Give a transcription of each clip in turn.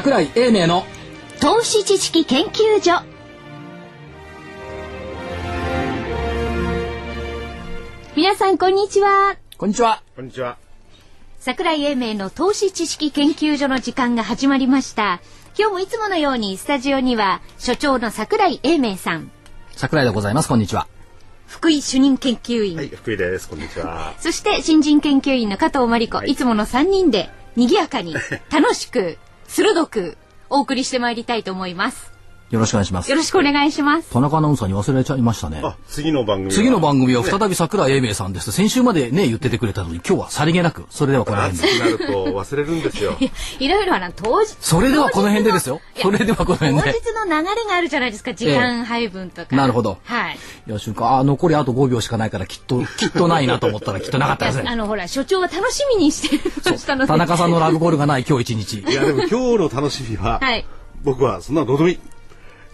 桜井英明の投資知識研究所。皆さんこんにちは。こんにちは。こんにちは。桜井英明の投資知識研究所の時間が始まりました。今日もいつものようにスタジオには所長の桜井英明さん。桜井でございます。こんにちは。福井主任研究員、はい、福井です。こんにちは。そして新人研究員の加藤真理子、はい。い、つもの3人で賑やかに 楽しく鋭くお送りしてまいりたいと思います。よろしくお願いします。よろしくお願いします。田中アナウンサーに忘れちゃいましたね。あ、次の番組は。次の番組はね。再び桜井英明さんです。先週までね言っててくれたのに今日はさりげなくそれではこの辺で。暑くなると忘れるんですよ。いろいろあの当日。それではこの辺でですよ。それではこの辺で。当日の流れがあるじゃないですか時間配分とか、なるほど。はい。いや瞬間あ残りあと5秒しかないからきっと きっとないなと思ったらきっとなかったですねあのほら所長は楽しみにしてましたの で田中さんのラブコールがない今日一日。いや、でも今日の楽しみは、はい。僕はそんなのどうでもいい。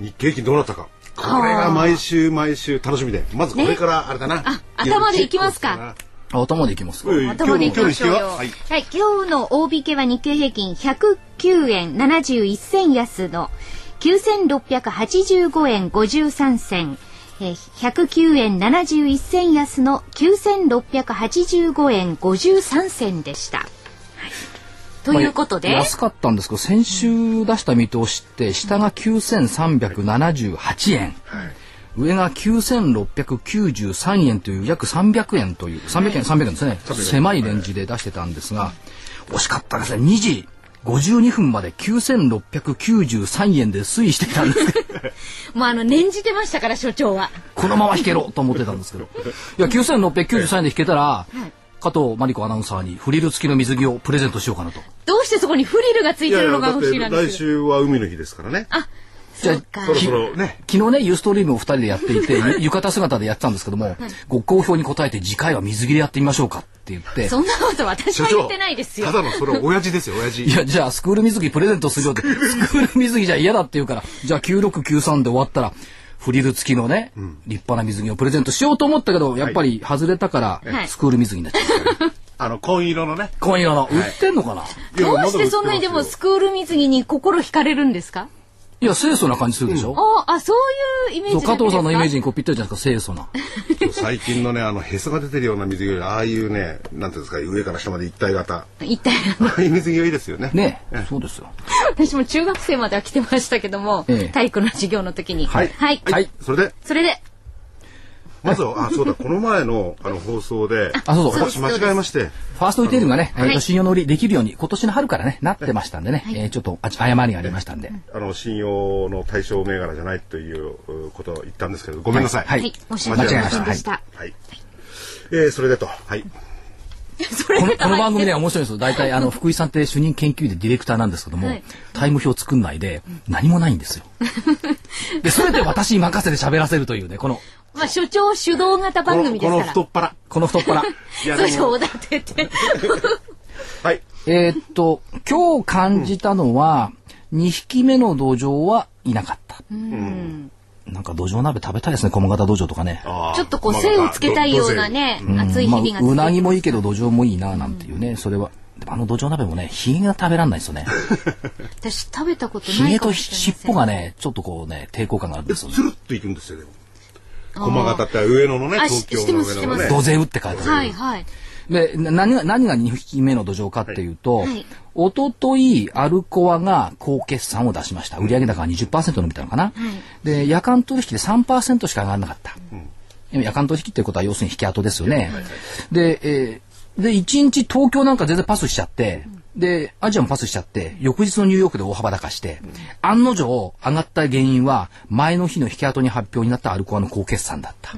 日経平均どうなったか。これが毎週毎週楽しみで。まずこれからあれだな。あ頭でいきますかあ頭でいきますかうん頭でいきましょうよ。は、今日の引きは今日の大引けは日経平均109円71銭安の9685円53銭。えー109円71銭安の9685円53銭でした。はい、ということで、まあ安かったんですけど先週出した見通しって下が9378円、上が9693円という約300円という300円300円ですね。狭いレンジで出してたんですが惜しかったですね。2時52分まで9693円で推移していたんですけど。もうあの念じてましたから所長は。このまま引けろと思ってたんですけど。いや9693円で引けたら、加藤真理子アナウンサーにフリル付きの水着をプレゼントしようかなと。どうしてそこにフリルがついてるのが不だって来思議なんですけど。週は海の日ですからね。じゃあそろそろね。昨日ねユーストリームを2人でやっていて、ゆ浴衣姿でやってたんですけども、ご好評に応えて次回は水着でやってみましょうかって言ってそんなこと私は言ってないですよた。だのそれ親父ですよ、親父。いやじゃあスクール水着プレゼントするよってスクール水着じゃ嫌だって言うからじゃあ9693で終わったらフリル付きのね、立派な水着をプレゼントしようと思ったけどやっぱり外れたから、はい。スクール水着になっちゃった、あの、紺色のね。今夜の。売ってんのかな、いやどうしてそんなにでもスクール水着に心惹かれるんですか？いや清楚な感じするでしょ、ああ、そういうイメージ加藤さんのイメージジ。にこうぴったりじゃないですか清楚な最近のね、あの、へそが出てるような水着より、ああいうね、なんていうんですか、上から下まで一体型。一体、ああいう水着がいいですよね。ね。そうですよ。私も中学生までは来てましたけども、ええ。体育の授業の時に。はい。はい。はい。それで、それで、まずは、あ、そうだ、この前の、あの、放送で、あそうそう。私間違えまして、ファーストリテイリングがね、はいえーと信用の売りできるように今年の春からねなってましたんでね、えーちょっとあ誤りがありましたんで、あの、信用の対象銘柄じゃないといううことを言ったんですけど、ごめんなさい。はい。はい。申し訳ありませんでした。はい。えー、それでと、はい。このこの番組ねは面白いですよ。大体あの福井さんって主任研究員でディレクターなんですけども、はい。タイム表作んないで何もないんですよ。でそれで私に任せて喋らせるというねこのまあ、所長主導型番この、この組ですから。太っ腹。この太っ腹 そうだって言って。はい。えーっと今日感じたのは、2匹目の土壌はいなかった、なんか土壌鍋食べたいですね駒形土壌とかねちょっとこう、精をつけたいような。ね、熱い日々がまあ、うなぎもいいけど土壌もいいななんていうね、それはでもあの土壌鍋もねひげが食べらんないですよね 私食べたことひげとないかもしれません。尻尾がねちょっとこうね抵抗感があるんで、ですよねつるっといくんですよ、でも。駒形って上野のね、あ東京の上野のね。知ってます知って。土ゼウって書いてある、はいはい。でな何が何が2匹目の土壌かっていうと、はい。一昨日アルコアが高決算を出しました。売上高が20%伸びたのかな、で夜間取引で3%しか上がらなかった、でも夜間取引っていうことは要するに引き跡ですよね、で,、えーで1日東京なんか全然パスしちゃって、でアジアもパスしちゃって翌日のニューヨークで大幅高して、案の定上がった原因は前の日の引き跡に発表になったアルコアの高決算だった、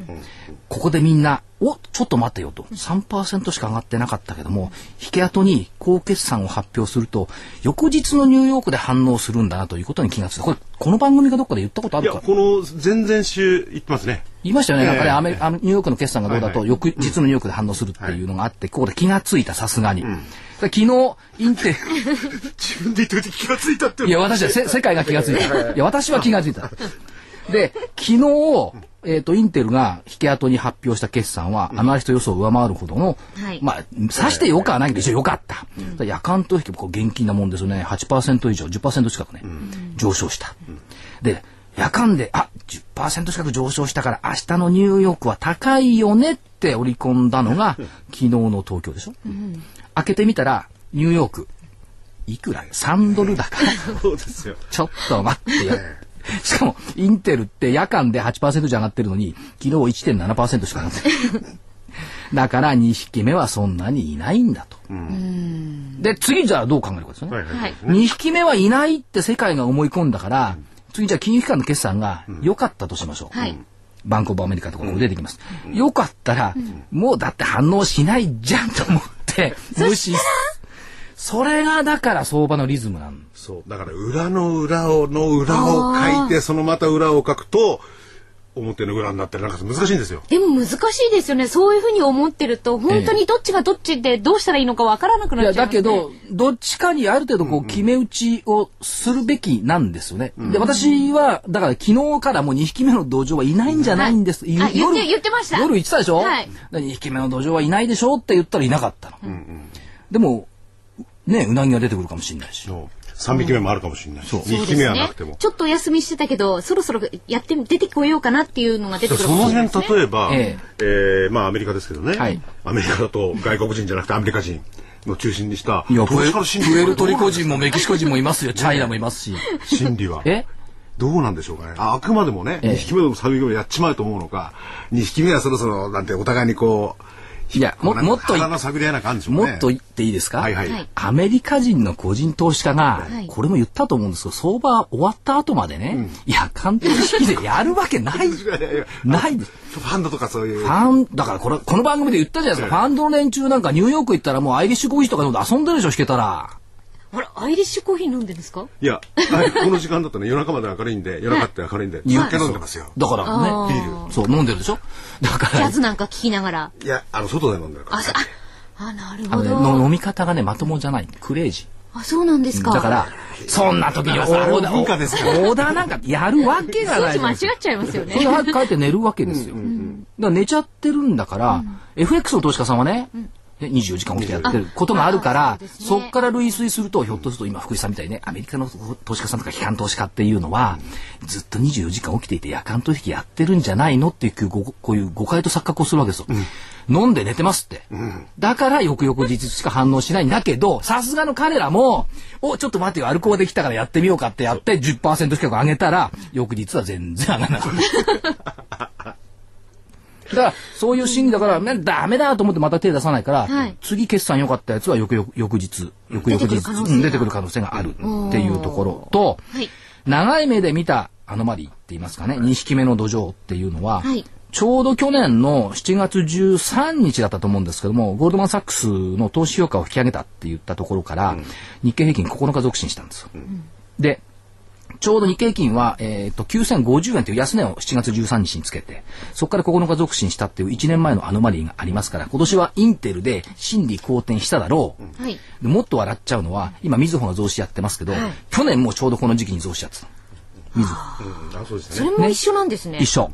ここでみんなおちょっと待ってよと。3%しか上がってなかったけども引け跡に高決算を発表すると翌日のニューヨークで反応するんだなということに気がついた。これこの番組がどっかで言ったことあいや、るかこの前々週言ってますね。言いましたよね、なんかねええアメあのニューヨークの決算がどうだと、はい翌日のニューヨークで反応するっていうのがあって、ここで気がついたさすがに、で昨日インテ 自分で言っておいて気がついたって。いや私はせ 世界が気がついた。い。や私は気がついた。で昨日えっ、と、インテルが引け跡に発表した決算は、アナリスト予想を上回るほどの、はい。まあ、さしてよくはないけど、一応よかった。夜間取引もこう現金なもんですよね。8%以上、10%近くね、上昇した。で、夜間で、あ、10%近く上昇したから、明日のニューヨークは高いよねって織り込んだのが、昨日の東京でしょ？開けてみたら、ニューヨーク、いくら ?3 ドルだから。そうですよ。ちょっと待ってよ。しかも、インテルって夜間で8%じゃ上がってるのに、昨日1.7%しか上がってない。だから2匹目はそんなにいないんだと。で、次じゃあどう考えるかですよね。はいはい。はい。2匹目はいないって世界が思い込んだから、次じゃあ金融機関の決算が良かったとしましょう。はいバンコブアメリカとかも出てきます。良かったら、もうだって反応しないじゃんと思って、無視す。それがだから相場のリズムなんそう。だから裏の裏をの裏を書いて、そのまた裏を書くと、表の裏になってなんか難しいんですよ。でも難しいですよね。そういうふうに思ってると、本当にどっちがどっちでどうしたらいいのかわからなくなっちゃいます、ね。だけど、どっちかにある程度こう決め打ちをするべきなんですよね。で、私は、だから昨日からもう2匹目の土壌はいないんじゃないんです。はいあ言って言ってました夜言ってたでしょ、はいで2匹目の土壌はいないでしょ？って言ったらいなかったの。でも、ね、うなぎが出てくるかもしれないし。そう3匹目もあるかもしれないう。2匹目はなくても。ちょっとお休みしてたけど、そろそろやってみ出てこようかなっていうのが出てくるそのかもしれない辺例えば、ええ。ーまあアメリカですけどね、はい。アメリカだと外国人じゃなくてアメリカ人の中心にしたいや、プエルトリコ人もメキシコ人もいますよ。チャイナもいますし。心理は。えどうなんでしょうかね。ああくまでもね、ええ。2匹目も3匹目もやっちまうと思うのか2匹目はそろそろなんてお互いにこういや、ももっともっと言っていいですか、はいはい、はい。アメリカ人の個人投資家が、はい。これも言ったと思うんですけど、相場終わった後までね、いや、鑑定式でやるわけない。ないです。ファンドとかそういう。ファン、だからこれ、この番組で言ったじゃないですか。ファンドの連中なんかニューヨーク行ったらもうアイリッシュコーヒーとか飲んで遊んでるでしょ、弾けたら。あれ、アイリッシュコーヒー飲んでるんですか？いやあこの時間だとね夜中まで明るいんで夜中って明るいんで酒飲んでますよだからね、ビール。そう、飲んでるでしょ？だからジャ、ズなんか聞きながら。いやあの外で飲んでるからあ、そあ、あ、なるほど。の飲み方がね、まともじゃない。クレイジあ、そうなんですー。か。だから、そんな時にオーダー、オーダーなんかやるわけが数字間違ないじゃないですか。っちゃいますよね。それで早く帰って寝るわけですよ。だから寝ちゃってるんだから、FX の投資家さんはね、で24時間起きてやってることがあるから、あそうですねそっから類推すると、ひょっとすると今福井さんみたいにね、アメリカの投資家さんとか機関投資家っていうのは、ずっと24時間起きていて夜間取引やってるんじゃないのっていうごこういう誤解と錯覚をするわけですよ。飲んで寝てますって。だから翌々日しか反応しないんだけど、さすがの彼らも、お、ちょっと待ってよ、アルコールできたからやってみようかってやって10%近く上げたら、翌日は全然上がらなかった。だから、そういう心理だから、ね、ダメだと思ってまた手出さないから、はい。次決算良かったやつは翌々翌日、翌々日出てくる可能性が。うん出てくる可能性があるっていうところと、はい。長い目で見たアノマリーって言いますかね、2匹目の土壌っていうのは、はい。ちょうど去年の7月13日だったと思うんですけども、ゴールドマン・サックスの投資評価を引き上げたって言ったところから、日経平均9日続伸したんですよ。で、ちょうど日経平均は、えっ、と、9050円という安値を7月13日につけて、そこから9日続伸したっていう1年前のアノマリーがありますから、今年はインテルで心理好転しただろう。はい。でもっと笑っちゃうのは、今、みずほが増資やってますけど、はい去年もちょうどこの時期に増資やってたの。うんあそうですねそれも一緒なんですね。一緒。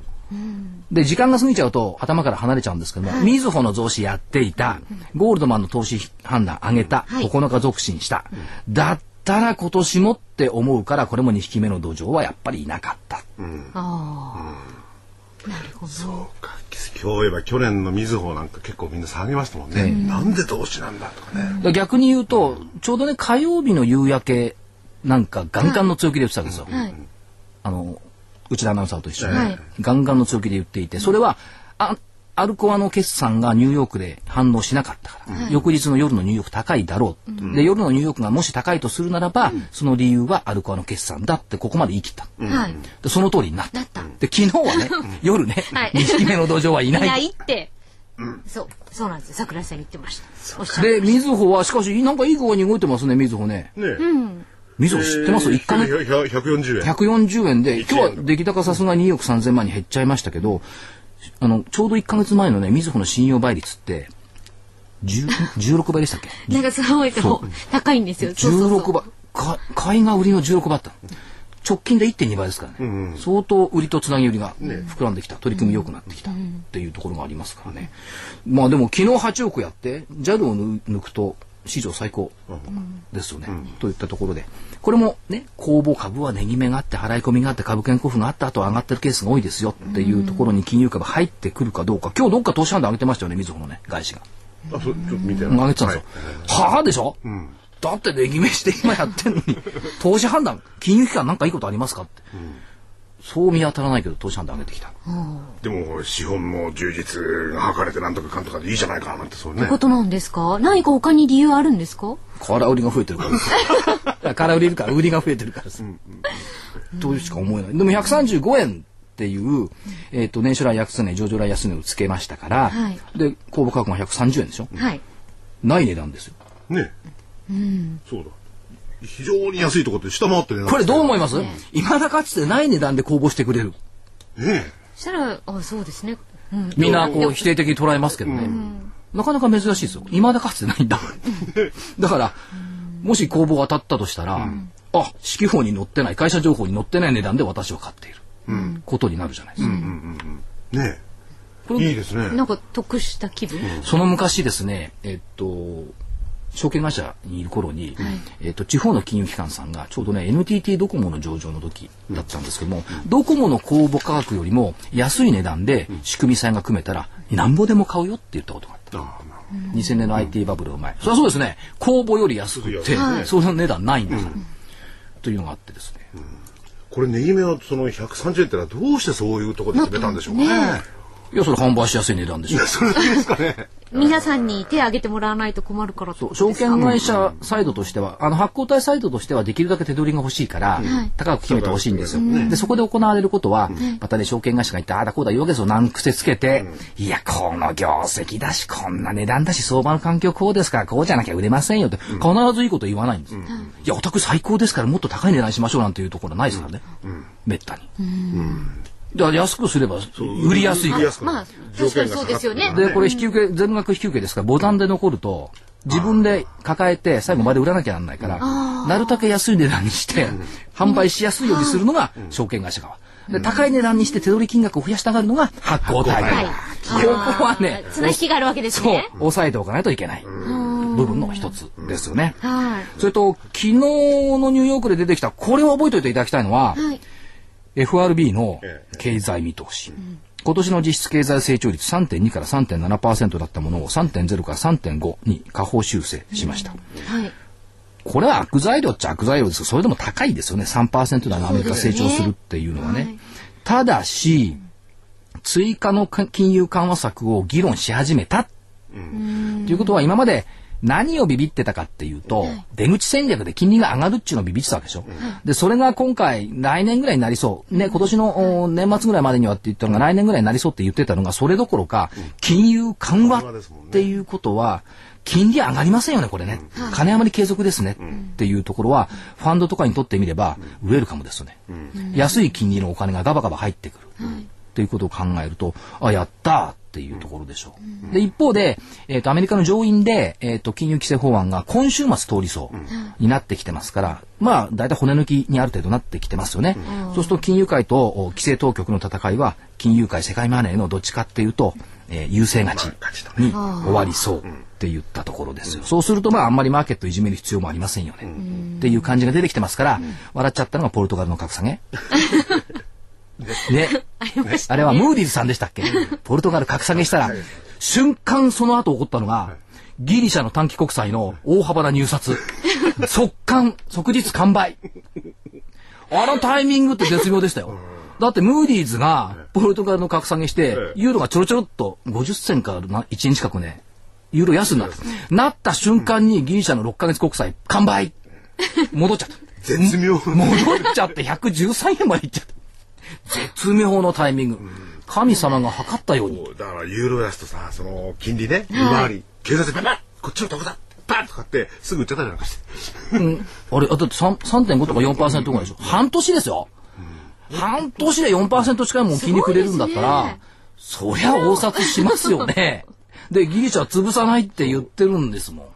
で、時間が過ぎちゃうと頭から離れちゃうんですけども、みずほの増資やっていた、ゴールドマンの投資判断上げた、はい9日続伸した。だったら今年もって思うから、これも2匹目の土壌はやっぱりいなかった。ああ。なるほど。そうか今日言えば去年のみずほなんか結構みんな下げましたもんね、なんで投資なんだとかね、逆に言うと、ちょうどね、火曜日の夕焼けなんかガンガンの強気で言ってたんですよ。はい。あの、内田アナウンサーと一緒に、はいガンガンの強気で言っていて、それは、あアルコアの決算がニューヨークで反応しなかったから、翌日の夜のニューヨーク高いだろう、で、夜のニューヨークがもし高いとするならば、その理由はアルコアの決算だってここまで言い切った。はい。でその通りになった。で、昨日はね、夜ね、はい2匹目の土壌はいない。いないって。そう、そうなんですよ。桜井さん言ってました。で、る。みずほは、しかし、なんかいい具合に動いてますね、みずほね。ねみずほ知ってます ?1 ヶ月月140円140円で、今日は出来高さすがに2億3000万に減っちゃいましたけど、あの、ちょうど1ヶ月前のね、みずほの信用倍率って、10 16 倍でしたっけ？なんかすごいと高いんですよ。そうそうそう16倍。か買いが売りの16倍だったの。直近で1.2倍ですからね、うんうん、相当売りとつなぎ売りが膨らんできた、取り組み良くなってきたっていうところがありますからね。まあでも昨日8億やって JAL を抜くと史上最高ですよね、うん、といったところで。これもね公募株は値決めがあって払い込みがあって株券交付があった後上がってるケースが多いですよっていうところに金融株入ってくるかどうか。今日どっか投資判断上げてましたよねみずほのね外資が。あそちょっと見て上げてたんですよ。はい、はあ？でしょ、うん。だって値決めして今やってんのに、投資判断、金融機関なんかいいことありますかって。うん、そう見当たらないけど、投資判断上げてきた。でも、資本も充実が図れてなんとかかんとかでいいじゃないかなんてそうね。ことなんですか？何か他に理由あるんですか？空売りが増えてるからです。空売りいるから、売りが増えてるからです。うんうん、としか思えない。でも135円っていう、えっ、ー、と、年初来安値、上場来安値をつけましたから、はい、で、公募価格が130円でしょ？はい。ない値段ですよ。ねうん、そうだ。非常に安いところで下回ってね。これどう思います、いまだかつてない値段で公募してくれる。ええ。したら、あ、そうですね。うん、みんなこう否定的に捉えますけどね。うん、なかなか珍しいですよ。いまだかつてないんだ。だから、もし公募当たったとしたら、うん、あ、指揮法に載ってない、会社情報に載ってない値段で私は買っている。うん、ことになるじゃないですか。うんうんうん、ねいいですね。なんか得した気分、その昔ですね、えっと、証券会社にいる頃に、はい、えっ、と、地方の金融機関さんがちょうどね、NTT ドコモの上場の時だったんですけども、うん、ドコモの公募価格よりも安い値段で仕組み債が組めたら、なんぼでも買うよって言ったことがあった。2000年の IT バブルの前、うん、そりゃそうですね。公募より安くて、はい、その値段ないんです、うん、というのがあってですね、これ値決めはその130円ってのはどうしてそういうところで決めたんでしょうかね。ねいやそれ販売しやすい値段でしょ。いやそれだけですかね。皆さんに手を挙げてもらわないと困るからそう証券会社サイドとしてはあの発行体サイドとしてはできるだけ手取りが欲しいから、高く決めてほしいんですよ、でそこで行われることは、またね証券会社が言ってああだこうだ言うわけですよ難癖つけて、いやこの業績だしこんな値段だし相場の環境こうですか？らこうじゃなきゃ売れませんよって必ずいいこと言わないんですよ、いやお宅最高ですからもっと高い値段しましょうなんていうところはないですからね、めったに。だから安くすれば売りやすいから。まあ、確かにそうですよね。で、これ引き受け、全額引き受けですか？ら、ボタンで残ると、自分で抱えて最後まで売らなきゃなんないから、なるだけ安い値段にして、販売しやすいようにするのが証券会社側。で高い値段にして手取り金額を増やしたがるのが発行体。はい、ここはね、綱引きがあるわけですね。そう、抑えておかないといけない部分の一つですよね。はい。それと、昨日のニューヨークで出てきた、これを覚えておいていただきたいのは、はい FRB の経済見通し。今年の実質経済成長率3.2から3.7%だったものを3.0から3.5に下方修正しました。はい、これは悪材料っちゃ悪材料ですけど、それでも高いですよね。3%台のアメリカ成長するっていうのはね。ねはい、ただし、追加の金融緩和策を議論し始めた。ということは今まで何をビビってたかっていうと、出口戦略で金利が上がるっていうのをビビってたわけでしょ。で、それが今回、来年ぐらいになりそう。ね、今年の年末ぐらいまでにはって言ったのが来年ぐらいになりそうって言ってたのが、それどころか、金融緩和っていうことは、金利上がりませんよね、これね。金余り継続ですね。っていうところは、ファンドとかにとってみれば、ウェルカムですよね。安い金利のお金がガバガバ入ってくる。っていうことを考えると、あ、やったっていうところでしょう。で、一方で、えっ、ー、と、アメリカの上院で、えっ、ー、と、金融規制法案が今週末通りそうになってきてますから、まあ、大体骨抜きにある程度なってきてますよね。そうすると、金融界と規制当局の戦いは、金融界、世界マネーのどっちかっていうと、えー、優勢勝ちに終わりそうって言ったところですよ。そうすると、まあ、あんまりマーケットいじめる必要もありませんよね。っていう感じが出てきてますから、笑っちゃったのがポルトガルの格下げ。ね。あれはムーディーズさんでしたっけ？ポルトガル格下げしたら、瞬間その後起こったのが、ギリシャの短期国債の大幅な入札。速乾、即日完売。あのタイミングって絶妙でしたよ。だってムーディーズがポルトガルの格下げして、ユーロがちょろちょろっと50銭から1円近くね、ユーロ安になった。なった瞬間にギリシャの6ヶ月国債完売。戻っちゃった。絶妙。戻っちゃって113円までいっちゃった。絶妙のタイミング。神様が測ったように。だからユーロ安とさ、その金利ね、利回り、警察でバこっちの得だパンと買ってすぐ売っちゃったじゃないかして。うん。あれ、だって3.5とか4%ぐらいでしょ。半年ですよ。半年で4%近いもん金利くれるんだったら、そりゃ応札しますよね。で、ギリシャは潰さないって言ってるんですもん。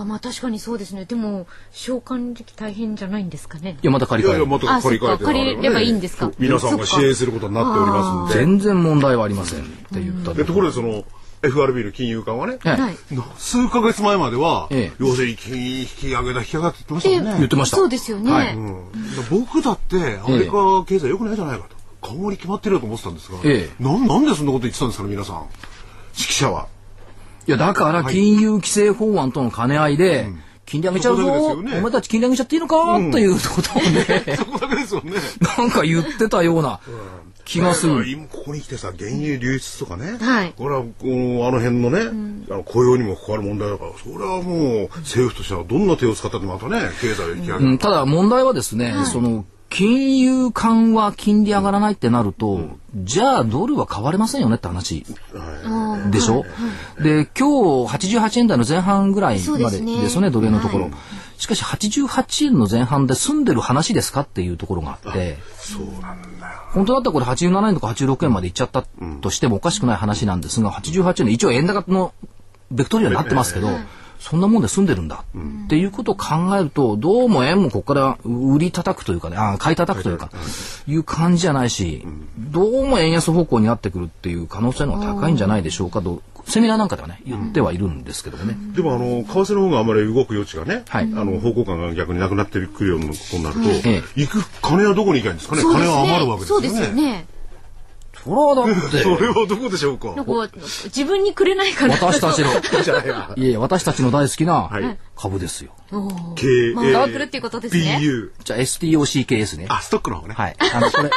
あまあ確かにそうですね。でも償還歴大変じゃないんですかね。いやまた借り換えいやいやまた借り換えて借りればいいんですか。皆さんが支援することになっておりますんで。全然問題はありませんって言ったでところでその FRB の金融緩和ね、はいはい。数ヶ月前までは、ええ。要するに金利引き上げだ引き上げだって言ってましたもんね、言ってました。そうですよね、はい。うん。僕だってアメリカ経済良くないじゃないかと。緩和に決まってるよと思ってたんですが、ええ。なんなんでそんなこと言ってたんですかね皆さん。指揮者はいやだから金融規制法案との兼ね合いで、金利上げちゃうぞ、ね。お前たち金利上げちゃっていいのか、ということをね そこだけですよね。なんか言ってたような気がする。今ここに来てさ原油流出とかね、はい。これはこのあの辺のね、あの雇用にも関わる問題だからそれはもう政府としてはどんな手を使ったってまたね経済を引き上げ。る、うん、ただ問題はですね、その金融緩和金利上がらないってなると、じゃあドルは買われませんよねって話でしょ、で今日88円台の前半ぐらいまでですよねドル円のところ、しかし88円の前半で済んでる話ですかっていうところがあって本当だったらこれ87円とか86円までいっちゃったとしてもおかしくない話なんですが88円で一応円高のベクトリアになってますけど、そんなもんで済んでるんだ、っていうことを考えるとどうも円もここから売り叩くというかねあ買い叩くというか、いう感じじゃないし、どうも円安方向になってくるっていう可能性の方が高いんじゃないでしょうかとセミナーなんかではね言ってはいるんですけどもね。でもあの為替の方があまり動く余地がね、はい。あの方向感が逆になくなってくるようなことになると、え行く金はどこに行けばいいんですかね。そうです金は余るねわけですよね。そうですよねそれはだって。それはどこでしょうか？なんか自分にくれないから私たちの。じゃないやいやいや私たちの大好きなはい。株ですよ。K まあダブルっていうことですね。BU じゃあ STOCKS ね。あストックの方ね、はい。あのこれ。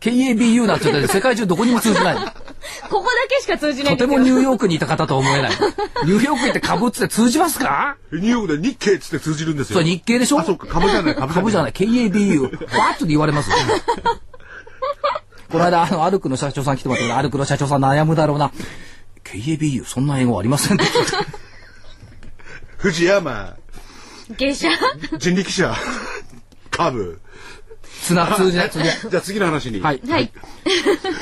KABU なんて言ったら世界中どこにも通じない。ここだけしか通じないとてもニューヨークにいた方とは思えない。ニューヨーク行って株って通じますか？ニューヨークで日経って通じるんですよ。それ日経でしょ？あそうか。株じゃない。株じゃない。KABU。バーッと言われますよ。この間、あの、アルクの社長さん来てもらったけど、アルクの社長さん悩むだろうな。KABU、そんな英語ありませんって。藤山。芸者人力車。株。つな、通じない、通じない。じゃあ次の話に、はい。はい。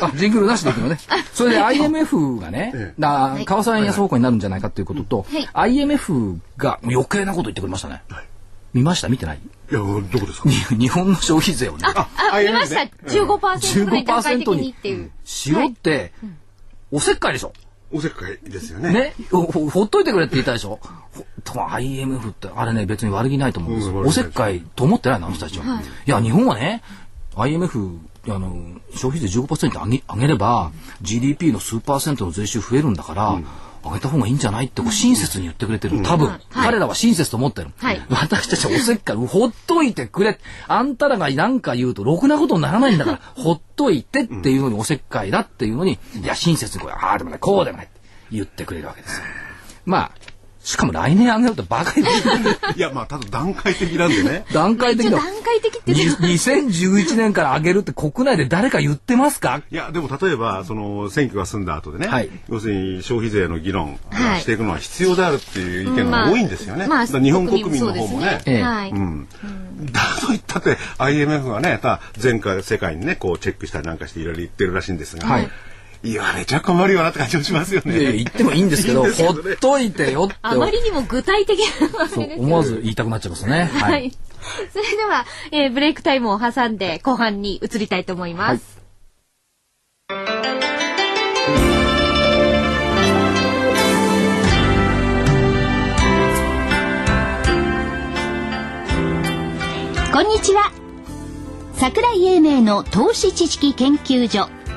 あ、ジングルなしでいくのね。それで IMF がね、だ為替円安方向になるんじゃないかということと、IMF が余計なこと言ってくれましたね。見ました？見てない？いやどこですか？に日本の消費税をね、あ見ました？15%ぐらい段階的にっていう。しろって、おせっかいでしょ。おせっかいですよね。ね、ほほほっといてくれって言ったでしょ。ほと IMF ってあれね別に悪気ないと思うんですよ。うんおせっかいと思ってないの？あの人たちは。い、や日本はね IMF あの消費税15%上げ上げれば GDP の数パーセントの税収増えるんだから、上げた方がいいんじゃないって親切に言ってくれてる。多分、彼らは親切と思ってる。はい私たちはおせっかい、ほっといてくれ。あんたらが何か言うとろくなことにならないんだから、ほっといてっていうのにおせっかいだっていうのに、いや親切にこう、ああでもない、こうでもないって言ってくれるわけですよ。まあ、しかも来年上げるとバカ言う。いやまあただ段階的なんでね。段階的な。一応段階的ってに言って2011年から上げるって国内で誰か言ってますか？いやでも例えばその選挙が済んだ後でね、はい。要するに消費税の議論はい。していくのは必要であるっていう意見が多いんですよね。まあ日本国民の方もね。うん、だと言ったって IMF がねた前回世界にねこうチェックしたりなんかしていろいろ言ってるらしいんですが、はい言われちゃ困るよなって感じもしますよね。いや言ってもいいんですけど、いいんですけほどねっといてよって。あまりにも具体的なそう思わず言いたくなっちゃいますね。は。い。それでは、えーブレイクタイムを挟んで後半に移りたいと思います。こんにちは。桜井英明の投資知識研究所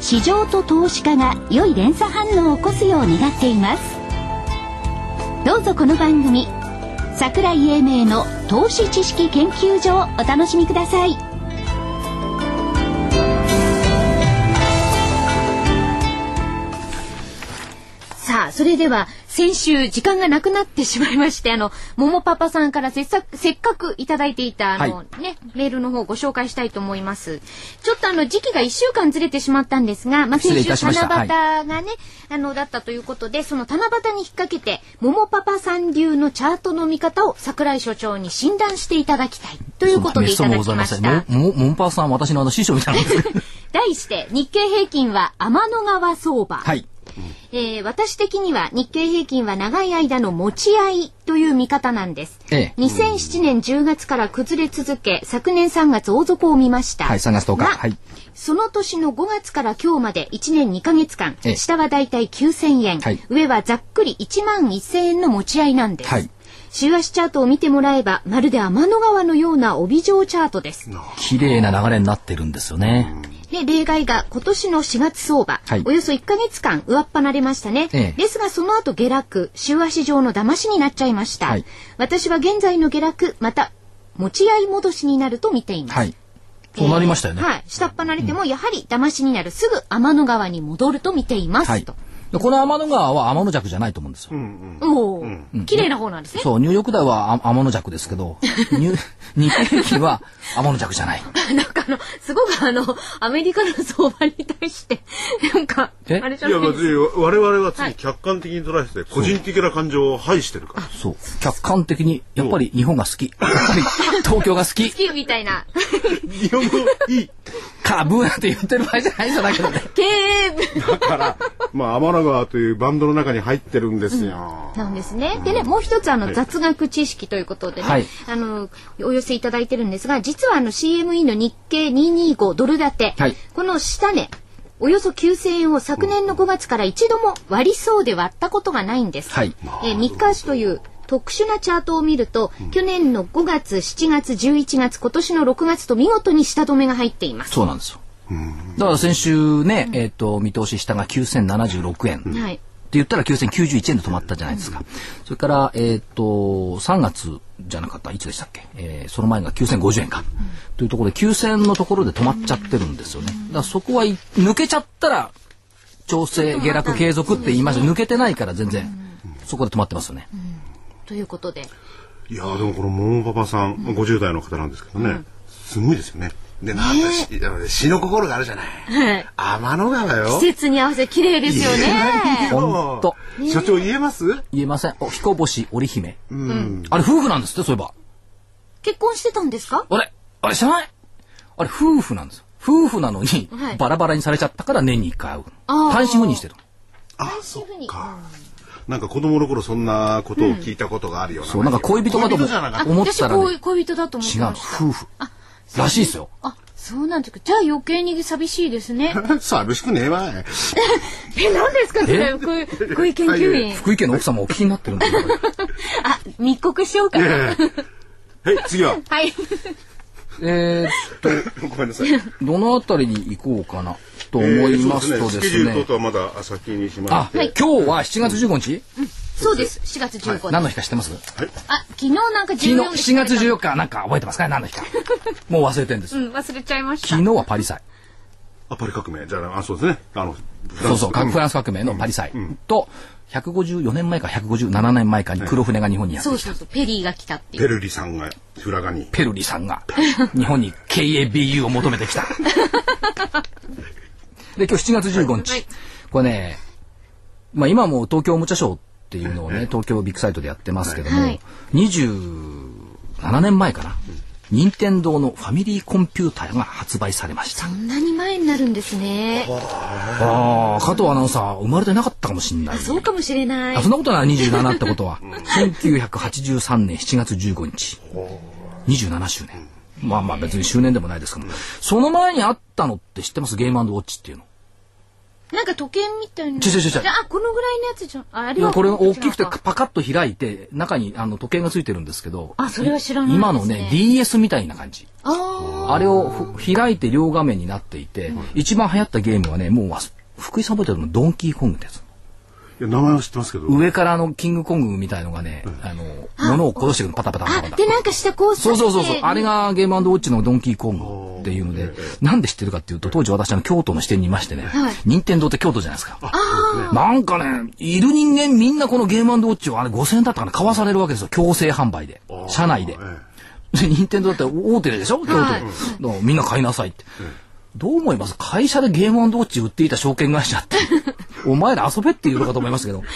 市場と投資家が良い連鎖反応を起こすよう願っています。どうぞこの番組桜井英明の投資知識研究所をお楽しみください。それでは先週時間がなくなってしまいまして、あの、ももパパさんからせっさせっかくいただいていた、あの、はい、ね、メールの方をご紹介したいと思います。ちょっとあの、時期が1週間ずれてしまったんですが、まあ、先週七夕がね、はい、あの、だったということで、その七夕に引っ掛けて、ももパパさん流のチャートの見方を桜井所長に診断していただきたいということでいただきました。も、ももパパさん私のあの師匠みたいなんです 題して、日経平均は天の川相場。はい。えー、私的には日経平均は長い間の持ち合いという見方なんです。ええ、2007年10月から崩れ続け、昨年3月大底を見ました。はい、3月10日。はい。その年の5月から今日まで1年2ヶ月間、ええ、下はだいたい9000円、はい、上はざっくり1万1000円の持ち合いなんです。はい。週足チャートを見てもらえば、まるで天の川のような帯状チャートです。綺麗な流れになってるんですよね。で、例外が今年の4月相場、はい、およそ1ヶ月間上っ離れましたね。ええ、ですがその後下落、週足上の騙しになっちゃいました。はい、私は現在の下落、また持ち合い戻しになると見ています。はいそうなりましたよね。はい。下っ離れてもやはり騙しになる。すぐ天の川に戻ると見ています。はい、と。この天の川は天の弱じゃないと思うんですよ。うんうん、おお、うん、綺麗な方なんですね。そう、入浴台は天の弱ですけど、日経平均は天の弱じゃない。なんかあの、すごくあの、アメリカの相場に対して、なんか、あれじゃないです？か。いや、我々は次客観的に捉えて、個人的な感情を排してるから。そう。客観的に、やっぱり日本が好き。やっぱり東京が好き。好きみたいな。日本語いい。株なんて言ってる場合じゃないんだけどね。経営だから、まあ、天の川というバンドの中に入ってるんですよ。うん、なんですね。でね、もう一つあの、雑学知識ということでね、はい、あの、お寄せいただいてるんですが、実はあの CME の日経225ドル建て、はい、この下値、およそ9000円を昨年の5月から一度も割りそうで割ったことがないんです。はい、えー、日刊紙という特殊なチャートを見ると、うん、去年の5月、7月、11月、今年の6月と見事に下止めが入っています。そうなんですよ。だから先週ね、えっ、ー、と、見通し下が9076円。はい。って言ったら9091円で止まったじゃないですか。それから、えっ、ー、と、3月じゃなかった、いつでしたっけ、えー、その前が9050円か。というところで、9000のところで止まっちゃってるんですよね。だからそこは抜けちゃったら、調整、下落継続って言いました。抜けてないから全然、そこで止まってますよね。ということで。いやでもこの桃パパさん、うん、50代の方なんですけどね、うん、すごいですよね。で、なんだし、詩の心があるじゃない。はい。天の川よ。季節に合わせ綺麗ですよね。本当。所長言えます？言えません。お、彦星織姫。うん。あれ夫婦なんですって、そういえば。結婚してたんですか？あれあれ知らない？あれ夫婦なんですよ。夫婦なのに、バラバラにされちゃったから年に一回会う。単身赴任してる。あ、そっか。なんか子供の頃そんなことを聞いたことがあるような、そうなんか恋人かと思ったら、ね、恋人だと思って違う夫婦らしいですよ。あそうなんですか。じゃあ余計に寂しいですね。寂しくねえわ え何ですかそれ。福井研究員福井県の奥様お聞きになってるんだ。あ密告しようか。なはい次は。はい。えー、っとごめんなさい。どのあたりに行こうかなと思いますとですね。えー、すね。スケジュール等々はまだ先にしまして。はい、今日は7月15日、うん、そうです。7月15日。はい、何の日か知ってます、はい、あ、昨日なんか14日。昨日、7月14日なんか覚えてますか？何の日か。もう忘れてるんです。うん、忘れちゃいました。昨日はパリ祭。あ、パリ革命。じゃあ、あ、そうですね。あの、そうそう、フランス革命のパリ祭と、154年前か157年前かに黒船が日本にやってきた。そうそうそう、ペリーが来たっていう。ペルリさんが、フラガに。ペルリさんが、日本に KABU を求めてきた。で、今日7月15日。はい、これね、まあ今も東京おもちゃショーっていうのをね、東京ビッグサイトでやってますけども、はい、27年前かな。任天堂のファミリーコンピューターが発売されました。そんなに前になるんですね。ああ、加藤アナウンサー生まれてなかったかもしれない。そうかもしれない。あそんなことない27ってことは。1983年7月15日。27周年。まあまあ別に周年でもないですけど、その前にあったのって知ってます？ゲームウォッチっていうの。なんか時計みたいな。ちょちょちょちょ。あ、このぐらいのやつじゃん。ああれはこれ大きくてパカッと開いて中にあの時計がついてるんですけどあそれは知らないね。今のね DS みたいな感じ。ああれをふ開いて両画面になっていて、一番流行ったゲームはねもうわ福井さん覚えてるのドンキーコングですいや名前は知ってますけど上からあのキングコングみたいのがね、あの物を殺してくるのパタパタパタで、なんか下こうそうそうそうそう。あれが。がゲームウォッチのドンキーコングっていうので、なんで知ってるかっていうと、当時私あの京都の支店にいましてね、任天堂って京都じゃないですか。なんかね、いる人間みんなこのゲームウォッチをあれ5000円だったかな、買わされるわけですよ。強制販売で。社内で。で、任天堂だって大手でしょ？京都で。だからみんな買いなさいって。どう思います？会社でゲームウォッチ売っていた証券会社って。お前ら遊べって言うのかと思いますけど。だか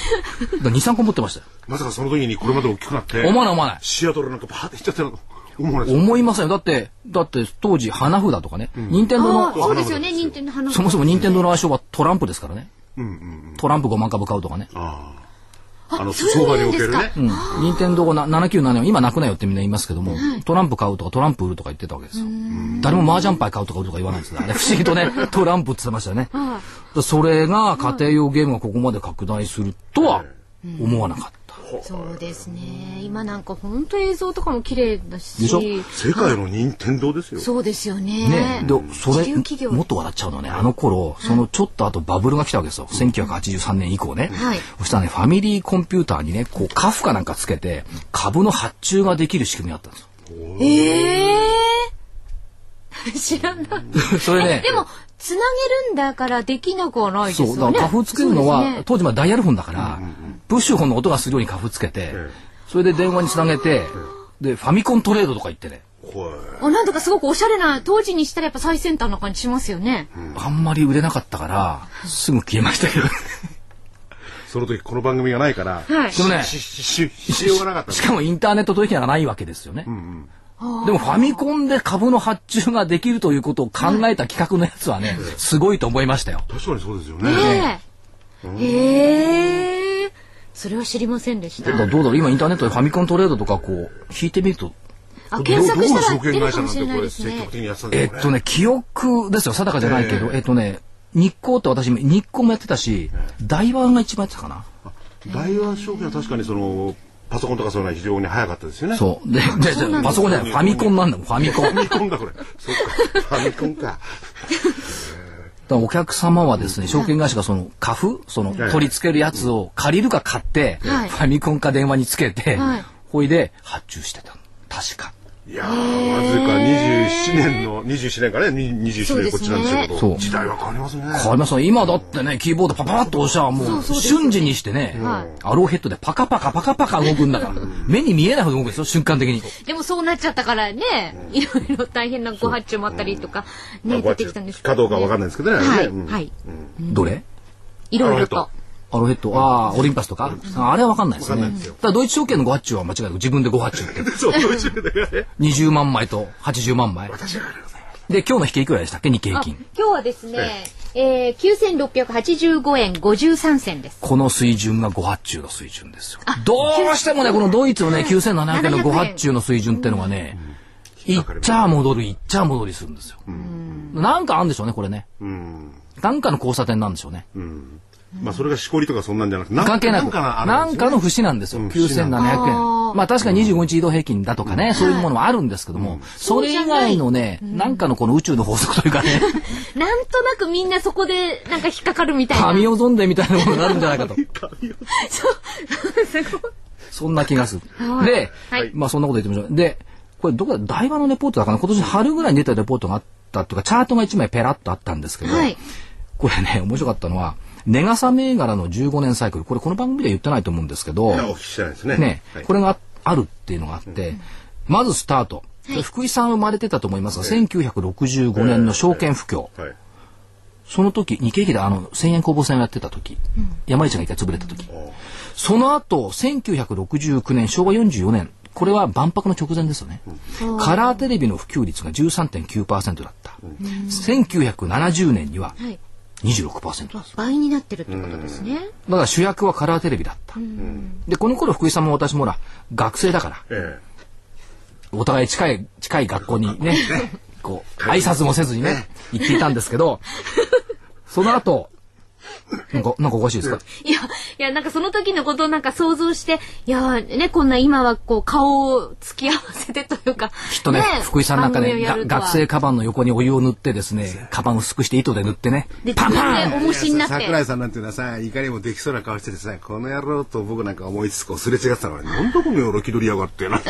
ら2、3個持ってましたよ。まさかその時にこれまで大きくなって思わない思わない。シアトルなんかバーっていっちゃってるの？思わないませんよ。だって、だって当時花札とかね、任天堂あの、そうですよね、任天堂花そもそも任天堂の愛称はトランプですからね。トランプ5万株買うとかね。あああの相場におけるねうん。任天堂がな797今泣くなよってみんな言いますけども、トランプ買うとかトランプ売るとか言ってたわけですよ。誰も麻雀牌買うとか売るとか言わないですね。あれ不思議とね、トランプって言ってましたよね。それが家庭用ゲームがここまで拡大するとは思わなかった。そうですね。今なんか本当映像とかも綺麗だし。でしょ？世界の任天堂ですよ。そうですよね。ね、でそれもっと笑っちゃうのはね。あの頃そのちょっと後バブルが来たわけですよ、1983年以降ね、はい。そしたらねファミリーコンピューターにねこうカフカなんかつけて株の発注ができる仕組みがあったんですよ。ええ 知らない。それねでも、つなげるんだからできなくはないですよね。そうだから花粉つけるのは、ね。当時までダイヤルフォンだから、プッシュフォンの音がするように花粉つけて、それで電話につなげて、でファミコントレードとか言ってね。あなんとかすごくおしゃれな、当時にしたらやっぱ最先端な感じしますよね。あんまり売れなかったからすぐ消えましたけどその時この番組がないからはい。でもねししししようがなかったしかもインターネット取引がないわけですよね。でもファミコンで株の発注ができるということを考えた企画のやつはね、すごいと思いましたよ。確かにそうですよねねえ。へえ。それは知りませんでした。どうだろう今インターネットでファミコントレードとかこう引いてみると、あ、検索したらどういう証券会社出るかもしれなんてこれないですねえっとね、記憶ですよ、定かじゃないけど、えっとね、日光って私、日光もやってたし、大和が一番やってたかな。大和証券は確かにそのパソコンとかそういうのは非常に早かったですよね。そう。で、ででパソコンじゃない、ファミコンなんだもん、ファミコン。ファミコンだこれ。そっか。ファミコンか。お客様はですね、証券会社がその、カフその、はい取り付けるやつを借りるか買って、はい。ファミコンか電話につけてはい、ほいで発注してた。確か。いやーわずか27年の27年からねに27年こっちなんですけど。そう。時代は変わりますね。変わりますよ今だってね、キーボードパパッと押しゃもう瞬時にしてね、アローヘッドでパカパカパカパカ動くんだから、目に見えないほど動くんですよ、瞬間的に。でもそうなっちゃったからね、いろいろ大変なご発注もあったりとか、ね、出てきたんですかどうかわかんないですけどね。あれねはい、うん。はい。どれ？いろいろと。アローヘッド、ああ、オリンパスとか、ああれはわかんないですね。わかんないですよただドイツ証券のご発注は間違いなく自分でご発注って。そう途中だからね20万枚と80万枚。で、今日の引けいくらでしたっけ？日経平あ均。今日はですね、えー、9685円53銭です。この水準がご発注の水準ですよ。どうしてもね、このドイツのね、9700円のご発注の水準っていうのがね、いっちゃ戻る、いっちゃ戻りするんですよ。なんかあるんでしょうね、これね。うんなんかの交差点なんでしょうね。まあそれがしこりとかそんなんじゃなくてな関係なく、んかのあなんかの節なんですよ。うん9700円。まあ確かに25日移動平均だとかね、そういうものもあるんですけども、それ以外のね、なんかのこの宇宙の法則というかね、なんとなくみんなそこでなんか引っかかるみたいな。神オゾンデみたいなものがあるんじゃないかと。すごい。そんな気がする。で、はいまあそんなこと言ってみましょう。で、これどこだ、台湾のレポートだかな今年春ぐらいに出たレポートがあったとか、チャートが1枚ペラッとあったんですけど、はいこれね、面白かったのは、ネガサ銘柄の15年サイクル、これこの番組では言ってないと思うんですけど、いやお聞きしてないですね。ね、はい。これがあるっていうのがあって、まずスタート。福井さん生まれてたと思いますが、1965年の証券不況。はい。その時、日経平均であの、1000円攻防戦をやってた時、山市が一回潰れた時。その後、1969年、昭和44年、これは万博の直前ですよね。カラーテレビの普及率が13.9%だった。1970年にははい。26%です。倍になってるってことですね。だから主役はカラーテレビだった。で、この頃福井さんも私もほら、学生だから、えお互い近い、近い学校にね、こう、挨拶もせずにね、行っていたんですけど、その後、なんか、なんかおかしいですか？いや、いや、なんかその時のことをなんか想像して、いや、ね、こんな今はこう顔を突き合わせてというか。きっとね、福井さんなんかね、が学生カバンの横にお湯を塗ってですね、カバン薄くして糸で塗ってね、で、パンパン重しになって。桜井さんなんていうのはさ、いかにもできそうな顔しててさ、この野郎と僕なんか思いつつこうすれ違ってたから、なんだこの野郎気取りやがってな。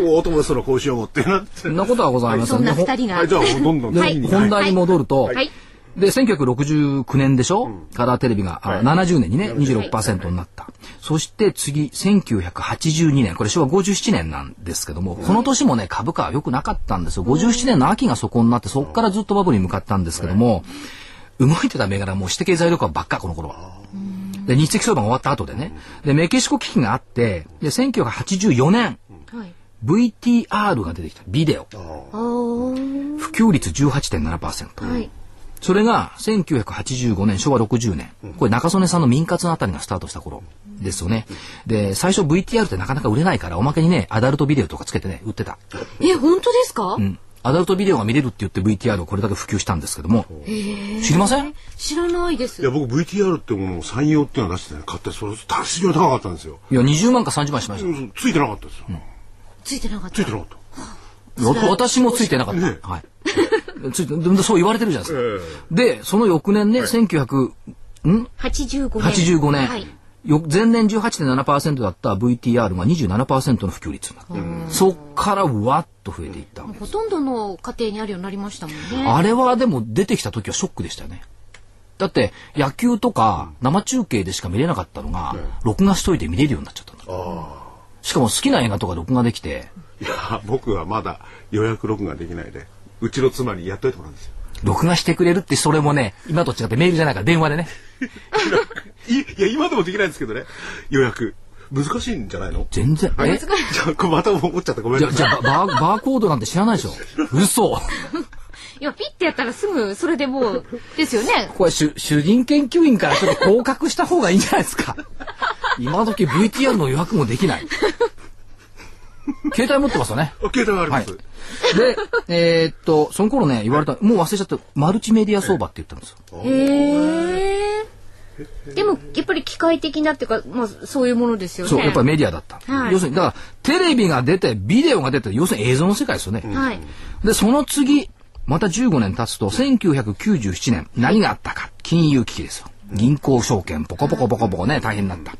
お友達とのこうしようってなって。そんなことはございませそんなんね。二人が。はい、じゃあどんどん。本題に戻ると、はい。で、1969年でしょ、カラーテレビが、あ70年にね、26%になった。そして次、1982年、これ昭和57年なんですけども、この年もね、株価は良くなかったんですよ。57年の秋がそこになって、そこからずっとバブルに向かったんですけども、動いてた銘柄も指定経済力ばっか、この頃は。で、日積相場が終わった後でね。で、メキシコ危機があって、で、1984年、はい。VTR が出てきた。ビデオ。普及率18.7%。はい。それが1985年、昭和60年。これ中曽根さんの民活のあたりがスタートした頃ですよね。で、最初 VTR ってなかなか売れないから、おまけにね、アダルトビデオとかつけてね、売ってた。え、本当ですか？うん。アダルトビデオが見れるって言って VTR をこれだけ普及したんですけども。知りません？知らないですいや、。僕 VTR ってものを山陽っていうのを出してね、買って、それ、足しが高かったんですよ。いや、20万か30万しました。うんついてなかったですよ。ついてなかった。ついてなかった。わ私もついてなかった。ねはい。ついて、でもそう言われてるじゃないですか。で、その翌年ね、1900、ん？85年。85年、はい。よ前年18.7%だった VTR が27%の普及率になった、そっからわっと増えていった、ほとんどの家庭にあるようになりましたもんね。あれはでも出てきた時はショックでしたよね。だって野球とか生中継でしか見れなかったのが、録画しといて見れるようになっちゃったんだしかも好きな映画とか録画できて。いや、僕はまだ予約録画できないで、うちの妻にやっといてもらうんですよ。録画してくれるってそれもね今と違ってメールじゃないから電話でね いいや、今でもできないんですけどね、予約。難しいんじゃないの？全然え？じゃあ、また思っちゃった。ごめんじゃなさい。じゃあバーバーコードなんて知らないでしょ嘘いや、ピッてやったらすぐ、それでもう、ですよね。これ主主任研究員からちょっと降格した方がいいんじゃないですか。今時 VTR の予約もできない。携帯持ってますよね。あ携帯があります。で、えーっと、その頃ね、言われた、もう忘れちゃった、マルチメディア相場って言ったんですよ。へえ。でも、やっぱり機械的なっていうか、まあ、そういうものですよね。そう、やっぱりメディアだった。はい要するに、だから、テレビが出て、ビデオが出て、要するに映像の世界ですよね。はい。で、その次、また15年経つと、1997年、何があったか。金融危機ですよ。銀行証券、ポコポコポコポコね、大変になった。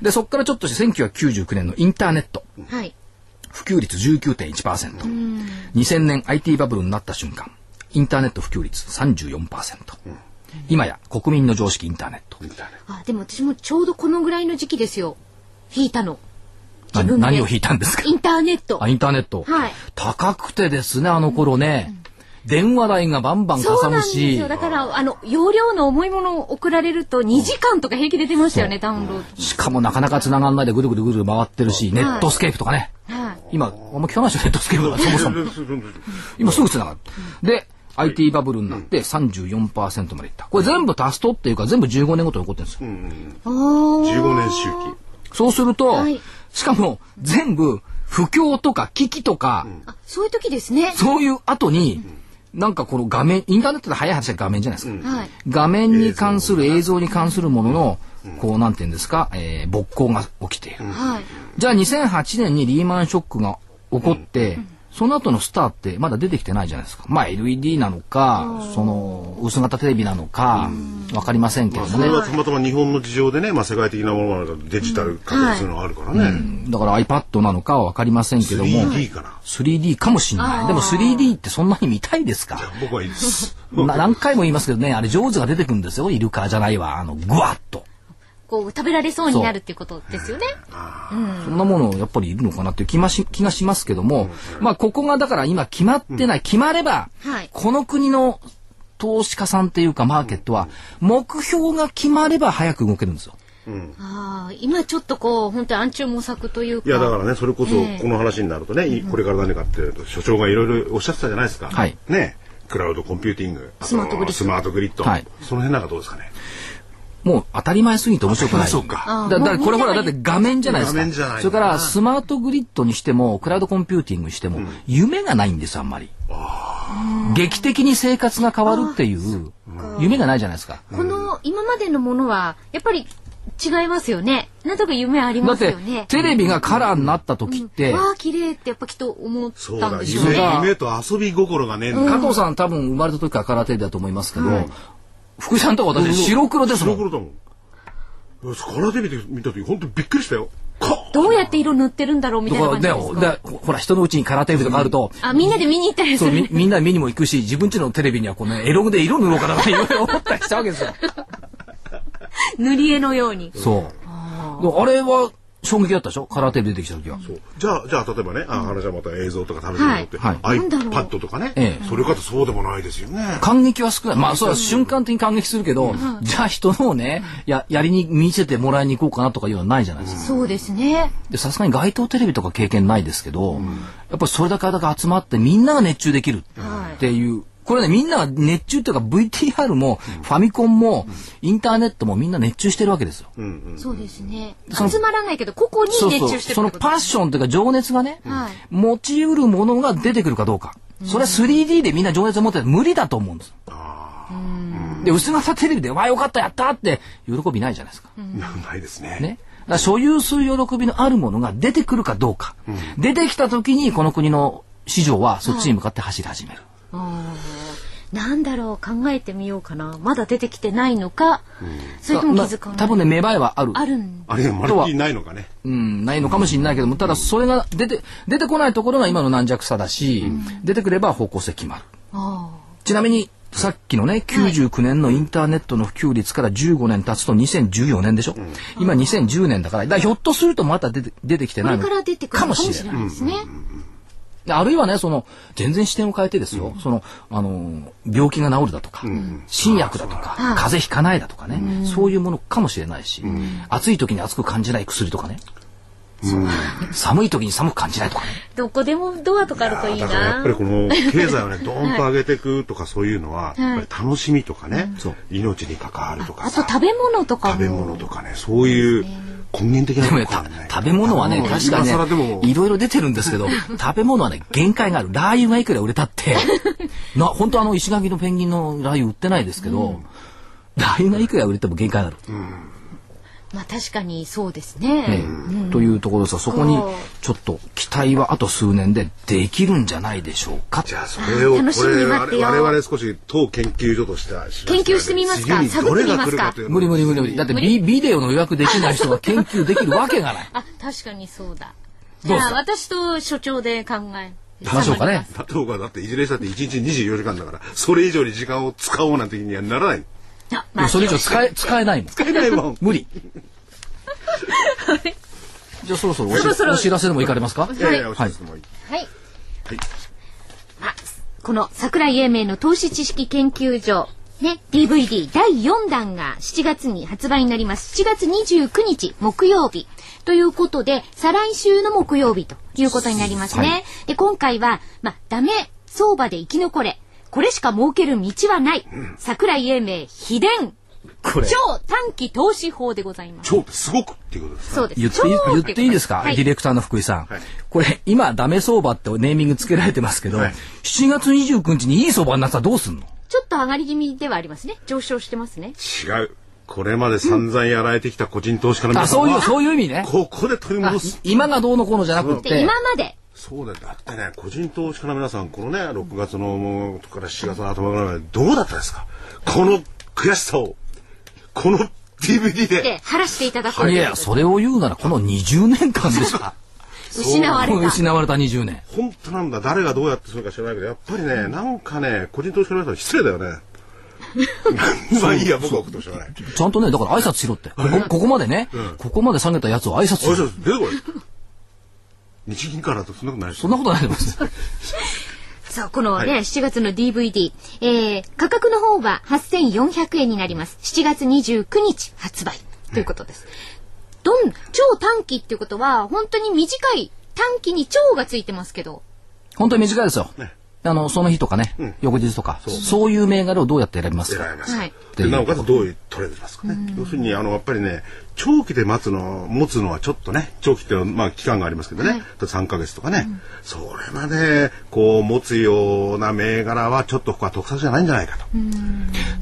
で、そこからちょっとして1999年のインターネット。はい。普及率19.1%。2000年 IT バブルになった瞬間、インターネット普及率34%。今や国民の常識インターネット。あ、でも私もちょうどこのぐらいの時期ですよ。引いたの。な自分で何を引いたんですか？インターネットあ、。インターネット。はい高くてですね、あの頃ね。電話代がバンバンかさむしなんですよ。。だから、あの、容量の重いものを送られると2時間とか平気で出ましたよね、ダウンロード。しかもなかなか繋がんないでぐるぐるぐるぐる回ってるし、ネットスケープとかね。はい。今、あんま聞かないでしょ、ネットスケープがそもそも。今すぐ繋がる。で、IT バブルになって34%までいった。これ全部足すとっていうか全部15年ごとに起こってるんですよ。おー。15年周期。そうすると、はいしかも全部不況とか危機とか、あ、そういう時ですね。そういう後に、なんかこの画面、インターネットで早い話は画面じゃないですか。はい。画面に関する映像に関するものの、こうなんて言うんですか、えー勃興が起きている。はい。じゃあ2008年にリーマンショックが起こって、その後のスターってまだ出てきてないじゃないですか。まあ LED なのか、その薄型テレビなのか、わかりませんけどもねそれ。はたまたま日本の事情でね、まあ世界的なものなのかデジタル化とするのがあるからね。だから iPad なのかはわかりませんけども。3D かな。3D かもしれない。でも 3D ってそんなに見たいですか？僕はいいです。な何回も言いますけどね、あれ上手が出てくるんですよ。イルカじゃないわ。あの、ぐわっと。こう、食べられそうになるっていうことですよね。そん。なものやっぱりいるのかなっていう気まし気がしますけども、まあここがだから今決まってない、決まれば、はい。この国の投資家さんっていうかマーケットは、目標が決まれば早く動けるんですよ。ああ、今ちょっとこう、本当に暗中模索というか。いやだからねそれこそええ。この話になるとね、いこれから何かって所長がいろいろおっしゃってたじゃないですか。はい。ね。クラウドコンピューティング、スマートグリッド。スマートグリッド、はい。その辺なんかどうですかね。もう当たり前すぎて面白くない。そうか。だだからこれほらだって画面じゃないですか。画面じゃないそれからスマートグリッドにしてもクラウドコンピューティングにしても夢がないんですあんまり。劇的に生活が変わるっていう夢がないじゃないですか。この今までのものは、やっぱり違いますよね。なんとか夢ありますよね。テレビがカラーになった時って、わあ、綺麗ってやっぱきっと思ったんそうだ夢でしょうね。夢と遊び心がね加藤さん多分生まれた時からカラーテレビだと思いますけど、福井さんとか私白黒ですもん。白黒だもんよしカラーテレビで見た時本当にびっくりしたよかどうやって色塗ってるんだろうみたいな感じですか？だほら人のうちにカラーテレビとかあると、あ、みんなで見に行ったりするそうみ。みんな見にも行くし自分家のテレビにはこの絵ログで色塗ろうかなっていろいろ思ったりしたわけですよ。塗り絵のように。そう。あれは衝撃だったでしょ？カラーテレビ出てきた時は。そう。じゃあじゃあ例えばねあ話はまた映像とか食べてるのって、はい。はい。なんだろう。iPad とかね、ええ。それかとそうでもないですよね。感激は少ない。まあ、それは瞬間的に感激するけど、じゃあ人のをね、や、やりに見せてもらいに行こうかなとかいうのはないじゃないですか。そうですね。で、さすがに街頭テレビとか経験ないですけど、やっぱりそれだけだけ集まってみんなが熱中できるっていう、これね、みんなが熱中っていうか VTR も、ファミコンも、インターネットもみんな熱中してるわけですよ。そうですね。集まらないけど、個々に。熱中してるそのパッションというか情熱がね、はい持ちうるものが出てくるかどうか。それは 3D でみんな情熱を持ってて無理だと思うんです。で、薄型テレビで、わあよかった、やったって、喜びないじゃないですか。ないですねね。所有する喜びのあるものが出てくるかどうか。出てきた時に、この国の市場はそっちに向かって走り始める。なんだろう、考えてみようかな。まだ出てきてないのか、それとも気づかない。まあ多分ね、芽生えはある。あるんあれまるっきりないのかねうん、ないのかもしれないけども、ただそれが出て、出てこないところが今の軟弱さだし、出てくれば方向性決まる。あちなみに、さっきのね、99年のインターネットの普及率から15年経つと2014年でしょ、今2010年だから、だからひょっとするとまた出て出てきてこないのれから出てくるかのかもしれない。ですね。であるいはね、その、全然視点を変えてですよ、その、あの、病気が治るだとか、新薬だとか、風邪ひかないだとかね、そういうものかもしれないし、暑い時に暑く感じない薬とかね、寒い時に寒く感じないとかね。どこでもドアとかあるといいな。だからやっぱ。りこの経済をね ドーンと上げていくとかそういうのは、やっぱり楽しみとかね、命に関わるとかさ。あと食べ物とかも。食べ物とかねそういう根源的なところね。食べ物はね、確かにね、いろいろ出てるんですけど、食べ物はね、限界がある。ラー油がいくら売れたって、な、本当あの、石垣のペンギンのラー油売ってないですけど、ラー油がいくら売れても限界がある。まあ確かにそうですねね。というところですが、そこにちょっと期待はあと数年でできるんじゃないでしょうか。じゃあそれをこれ我々少し当研究所としては研究してみますか？次にどれが来るかというのを無理無理無理無理。だってビビデオの予約できない人が研究できるわけがない。あ、確かにそうだ。じゃあ私と所長で考え。ましょうかね。だって僕はだっていずれしたって1日24時間だからそれ以上に時間を使おうなんて気にはならないもそれ以上使え、使えないもん。使えないもん無理。じゃあそろそろお知そろそろお知らせでも行かれますか？いやいやおっしゃってもいいはい。はいあ、この桜井英明の投資知識研究所、ね、DVD 第4弾が7月に発売になります。7月29日木曜日。ということで、再来週の木曜日ということになりますね。はいで、今回は、まあ、ダメ相場で生き残れ。これしか儲ける道はない。桜井英明秘伝超短期投資法でございます。超ってすごくっていうことですか？そうです。言っていい超言っていいですか、はいディレクターの福井さん。はいこれ、今、ダメ相場ってネーミングつけられてますけど、はい7月29日にいい相場になったらどうすんの？ちょっと上がり気味ではありますね。上昇してますね。違うこれまで散々やられてきた個人投資家のあ、皆さんはそういう、そういう意味ね。ここで取りあ戻すい今がどうのこうのじゃなくで、て今、まで、そうだよ。だってね個人投資家の皆さんこのね6月のもうから7月の頭ぐらいまでどうだったですか？この悔しさをこの DVD で。で、晴らしていただく。い。やいや、それを言うならこの20年間でしか？失われた。失われた20年。本当なんだ。誰がどうやってするか知らないけどやっぱりねなんかね個人投資家の皆さん失礼だよね。まあいいや僕は送ってもしないちゃんとね、だから挨拶しろって。ここここまでね、ここまで下げたやつを挨拶おいする。出てこい日銀からだとそんなことないそんなことないです。そう、このね、はい7月の DVD、えー、価格の方は8400円になります。7月29日発売ということです。どん、超短期っていうことは、本当に短い短期に超がついてますけど、本当に短いですよ。あの、その日とかね、翌日とか、そういう銘柄をどうやって選びますか？選べます。はいでなおかつどういうトレードですかね。要するにあのやっぱりね長期で待つの持つのはちょっとね長期っていうのはまあ期間がありますけどね、3ヶ月とかね、それまでこう持つような銘柄はちょっとここは得策じゃないんじゃないかと。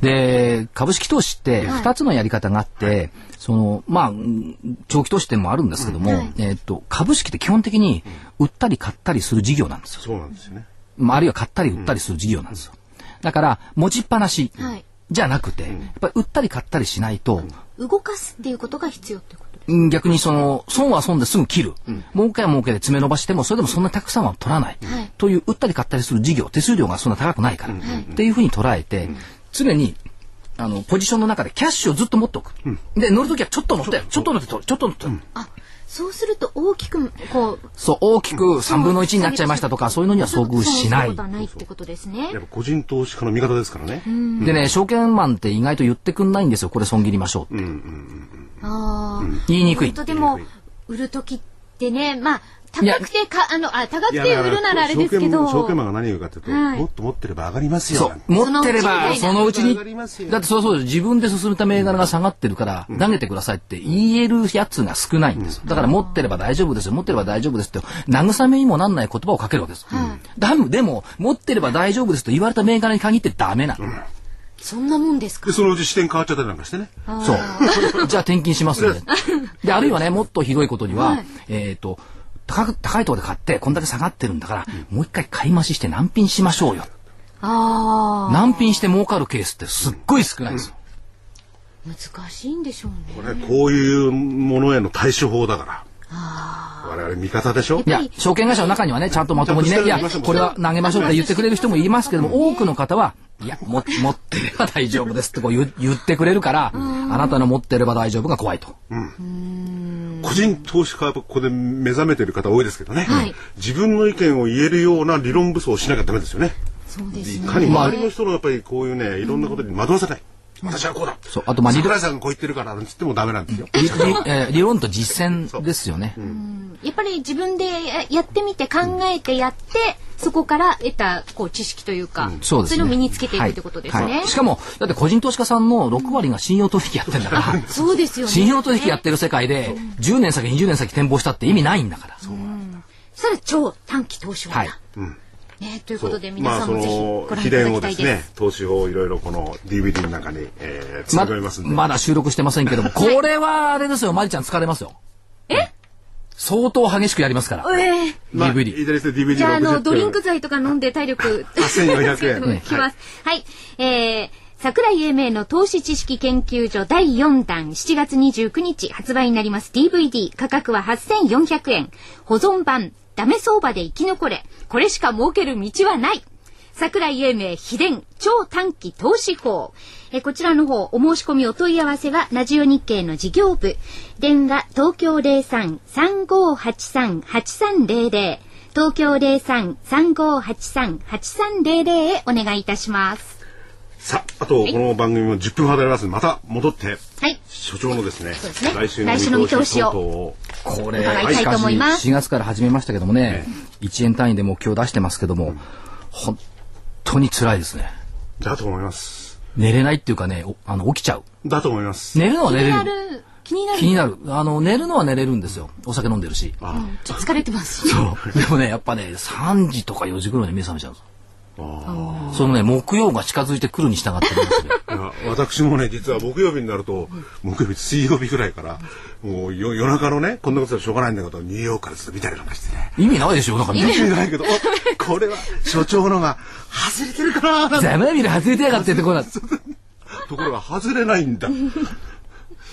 で、株式投資って2つのやり方があって、その、まあ、うん長期投資っていうのもあるんですけども、えっと、株式って基本的に売ったり買ったりする事業なんですよ。そうなんですよね。まあ、あるいは買ったり売ったりする事業なんですよ。だから、持ちっぱなしはい。じゃなくて、やっぱり売ったり買ったりしないと、動かすっていうことが必要ってこと逆にその、損は損ですぐ切る。儲けは儲けで詰め伸ばしても、それでもそんなたくさんは取らない。はいという、売ったり買ったりする事業、手数料がそんな高くないから。っていうふうに捉えて、常に、あの、ポジションの中でキャッシュをずっと持っておく。で、乗るときはちょっと乗って、ちょっと乗って取る、ちょっと乗って取る。あそうすると大きくこうそう、大きく3分の1になっちゃいましたとか、そういうのには遭遇しないそういうこと。はないってことですねやっぱ個人投資家の味方ですからね。でね、証券マンって意外と言ってくんないんですよ。これ損切りましょうって。ああ言いにくい本。当でも売る時ってねまあ高くてかあのあ高くて売るならあれですけど証券マンが何言うかというと、はいもっと持ってれば上がりますよ。そう。持ってれば、そそのうちに上がります、よだってそうそう、自分で進めた銘柄が下がってるから、投げてくださいって言えるやつが少ないんですよ。だから持ってれば大丈夫ですよ、持ってれば大丈夫ですって、慰めにもなんない言葉をかけるわけです。だでも、持ってれば大丈夫ですと言われた銘柄に限ってダメなの。そんなもんですか？で、そのうち視点変わっちゃったりなんかしてね。そう。じゃあ転勤しますね。で、あるいはね、もっとひどいことには、えっと、高く高いところで買って、こんだけ下がってるんだから、もう一回買い増しして難品しましょうよ。あ難品して儲かるケースってすっごい少ないんですよ。あ難しいんでしょうねこれこういうものへの対処法だから。我々味方でしょ？いや、証券会社の中にはね、ちゃんとまともにね、いや、これは投げましょうって言ってくれる人もいますけども、多くの方は、いや、も、持ってれば大丈夫ですってこう言う言ってくれるから、あなたの持ってれば大丈夫が怖いと。個人投資家はここで目覚めてる方多いですけどね、はい自分の意見を言えるような理論武装をしなきゃダメですよね。そうですねいかに周りの人のやっぱりこういうね、いろんなことに惑わせない。私はこうだ。そうあとまあ桜井さんがこう言ってるからなんつってもダメなんですよ。理理えー理論と実践ですよね。やっぱり自分でややってみて考えてやって、そこから得たこう知識というか、そうですね。れを身につけていくってことですね。はいはいしかも、だって個人投資家さんの6割が信用取引やってんだから、そうですよね。信用取引やってる世界で、10年先、20年先展望したって意味ないんだから。そしたら超短期投資法だ。はいね、ということで皆さんもぜひのご覧いただきたいです。ですね、投資法をいろいろこの DVD の中に、えー、詰まめ込みますんで。まだ収録してませんけども、これはあれですよ、マリちゃん疲れますよ。え？相当激しくやりますから。ええまあ DVD じゃあ、あの、60ドリンク剤とか飲んで体力 8400円いきます。はい。えー、桜井英明の投資知識研究所第4弾7月29日発売になります DVD 価格は8400円保存版ダメ相場で生き残れ。これしか儲ける道はない。桜井英明秘伝超短期投資法。えこちらの方お申し込みお問い合わせはラジオ日経の事業部。電話東京03-3583-8300東京03-3583-8300へお願いいたします。さあ、あと、この番組も10分ほどありますので、また戻って、はい。所長のですね、そうですね来週のの見通しを見通し等々を、これ、伺いたいと思いますしかし4月から始めましたけどもね、1円単位で目標出してますけども、本当に辛いですね。だと思います。寝れないっていうかね、おあの起きちゃう。だと思います。寝るのは寝れる。る、気になる。気になる。あの、寝るのは寝れるんですよ。お酒飲んでるし。あちょっと疲れてます。そう。でもね、やっぱね、3時とか4時頃に目覚めちゃうんですよ。そのね、木曜が近づいてくるに従って 私もね、実は木曜日になると、木曜日、水曜日ぐらいから、もうよ夜中のね、こんなことはしょうがないんだけど、ニューヨークからずっと見たりなんかしてね。意味ないでしょなんか、意味ないけど、おこれは所長のが外れてるかなざまみる外れてやがってってこうな ところが外れないんだ。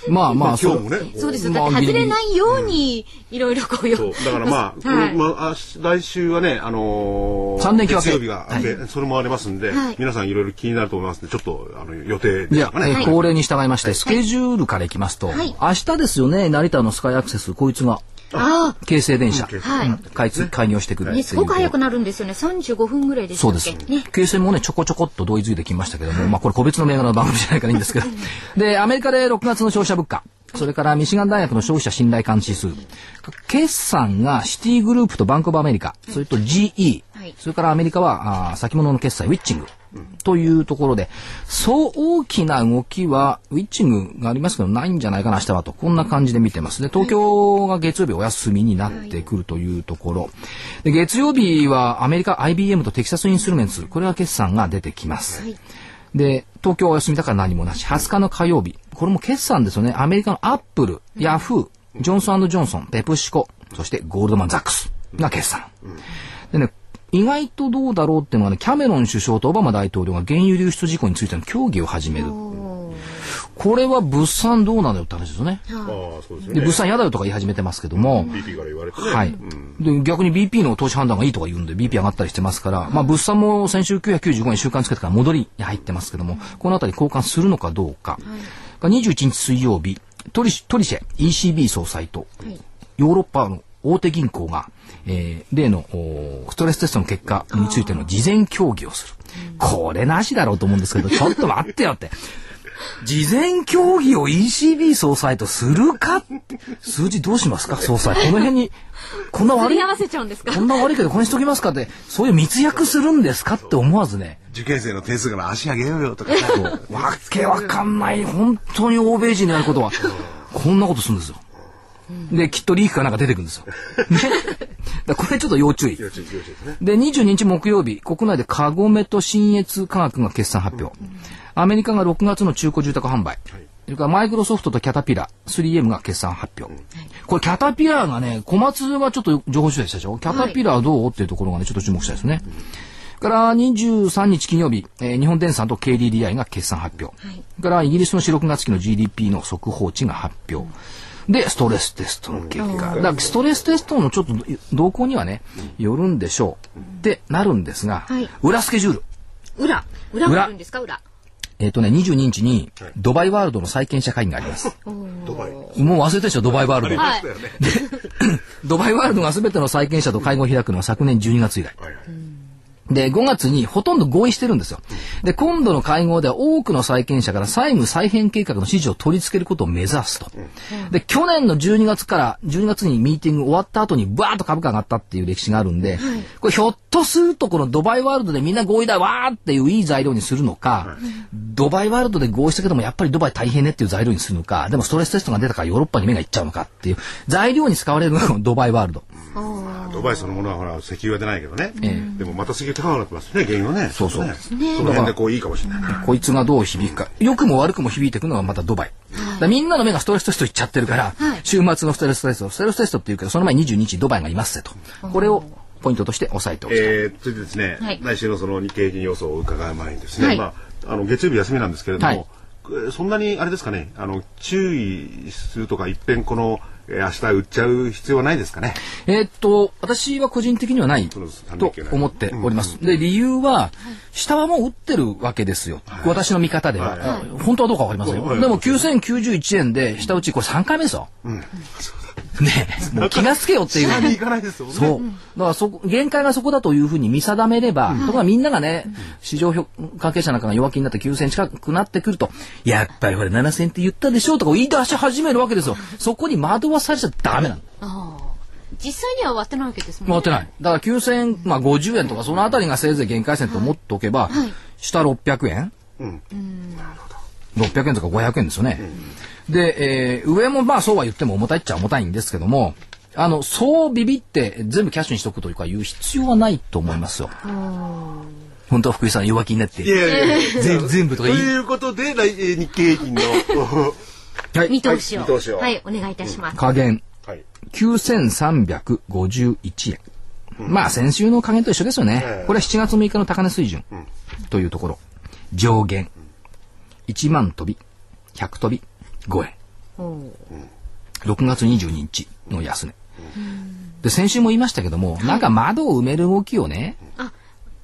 まあまあ、今日もね。そうです。外れないように、いろいろこうよ。だからまあ、はい。まあ、あ来週はね、あのー、三連休月曜日が明け、それもありますんで、はい。皆さんいろいろ気になると思いますんで、ちょっと、あの、予定いやでしょう、かね。えー恒例に従いまして、スケジュールからいきますと、はい。明日ですよね、成田のスカイアクセス、こいつが、あ京成電車、うん。はい。うん。開通、開業してくるすごく早くなるんですよね。35分ぐらいでそうです。ね。京成もね、ちょこちょこっと同意づいてきましたけども、まあこれ個別の銘柄の番組じゃないからいいんですけど。で、アメリカで6月の消費者物価、それからミシガン大学の消費者信頼感指数、決算がシティグループとバンクオブアメリカ、それと GE、はいはい。それからアメリカはあー先物の決済ウィッチング。というところで、そう大きな動きはウィッチングがありますけどないんじゃないかな明日はと。こんな感じで見てます。ね。東京が月曜日お休みになってくるというところ。で月曜日はアメリカ IBM とテキサスインスルメンツ。これは決算が出てきます。で、東京はお休みだから何もなし。20日の火曜日。これも決算ですよね。アメリカのアップル、ヤフー、ジョンソンジョンソン、ペプシコ、そしてゴールドマンザックスが決算。でね、意外とどうだろうっていうのはね、キャメロン首相とオバマ大統領が原油流出事故についての協議を始める。これは物産どうなのよって話ですよね。ああそうですよで、ね物産嫌だよとか言い始めてますけども、BP から言われてねはい。で、逆に BP の投資判断がいいとか言うんで、BP 上がったりしてますから、まあ、物産も先週995円週間つけてから戻りに入ってますけども、このあたり交換するのかどうか。が21日水曜日、トリシトリシェ ECB 総裁と、ヨーロッパの大手銀行が、えー例のストレステストの結果についての事前協議をする。これなしだろうと思うんですけど、ちょっと待ってよって。事前協議を ECB 総裁とするか？数字どうしますか？総裁。この辺に、こんな悪い取り合、わせちゃうんですか？こんな悪いけどこれにしときますかって、そういう密約するんですかって思わずね、受験生の点数から足上げようよとか わけわかんない、本当に欧米人のやることは、こんなことするんですよ。で、きっとリークかなんか出てくるんですよ。ね。これちょっと要注意。要注意要注意ですねで、22日木曜日、国内でカゴメと新越科学が決算発表。アメリカが6月の中古住宅販売。それからマイクロソフトとキャタピラ、3M が決算発表。これキャタピラーがね、小松がちょっと情報集でしたでしょ？キャタピラーどう？っていうところがね、ちょっと注目したいですね。から23日金曜日、えー日本電産と KDDI が決算発表。からイギリスの4、6月期の GDP の速報値が発表。で、ストレステストの結果。だからストレステストのちょっと動向にはね、よるんでしょう。ってなるんですが、はい裏スケジュール。裏。裏もあるんですか？裏。えっ、とね、22日にドバイワールドの債権者会議があります。ドバイもう忘れてるでしょ、ドバイワールド。はい。ドバイワールドが全ての債権者と会合を開くのは昨年12月以来。はいはいで、5月にほとんど合意してるんですよ。で、今度の会合では多くの債権者から債務再編計画の指示を取り付けることを目指すと。で、去年の12月から、12月にミーティング終わった後にバーッと株価が上がったっていう歴史があるんで、これひょっとするとこのドバイワールドでみんな合意だわーっていういい材料にするのか、ドバイワールドで合意したけどもやっぱりドバイ大変ねっていう材料にするのか、でもストレステストが出たからヨーロッパに目がいっちゃうのかっていう材料に使われるのがドバイワールド。ドバイそのものはほら石油は出ないけどね、えでもまた石油高くなってますね原油はね。そうそうね。その辺でこういいかもしれないねこいつがどう響くか。良くも悪くも響いていくのがまたドバイ。だからみんなの目がストレステストいっちゃってるから、週末のストレステスト、ストレステストっていうけど、その前に22日ドバイがいますぜと。これをポイントとして押さえておきたい。えー、それでですね、はい。来週のその日経平均予想を伺う前にですね、はい。まあ、あの月曜日休みなんですけれども、そんなにあれですかねあの注意するとかいっぺんこの、えー明日売っちゃう必要はないですかね。えーっと、私は個人的にはないと思っております。で、理由は、下はもう打ってるわけですよ。私の見方では。はい。本当はどうかわかりませんよ。はい。でも9091円で下打ち、これ3回目ですよ。ねえ、もう気がつけよっていう。行かないですよねそう。だからそこ、限界がそこだというふうに見定めれば、ところがみんながね、市場評関係者なんかが弱気になって9000近くなってくると、やっぱりこれ7000って言ったでしょとか言い出し始めるわけですよ。そこに惑わされちゃダメなの。ああ。実際には割ってないわけですもんね。回ってない。だから9000、まあ50円とかそのあたりがせいぜい限界線と思っておけば、下600円うん、600円とか500円ですよね。で、えー上もまあそうは言っても重たいっちゃ重たいんですけども、あの、そうビビって全部キャッシュにしとくというかいう必要はないと思いますよ。本当は福井さん弱気になって。いやいやいや全全部とかと言い。いうことで日経平均の はい見通しを。はい見通しをはい、お願いいたします。加減はい9351円。まあ先週の加減と一緒ですよね。ええこれは7月6日の高値水準というところ。上限。1万飛び、100飛び、5円。6月22日の安値。で、先週も言いましたけども、なんか窓を埋める動きをね、あ、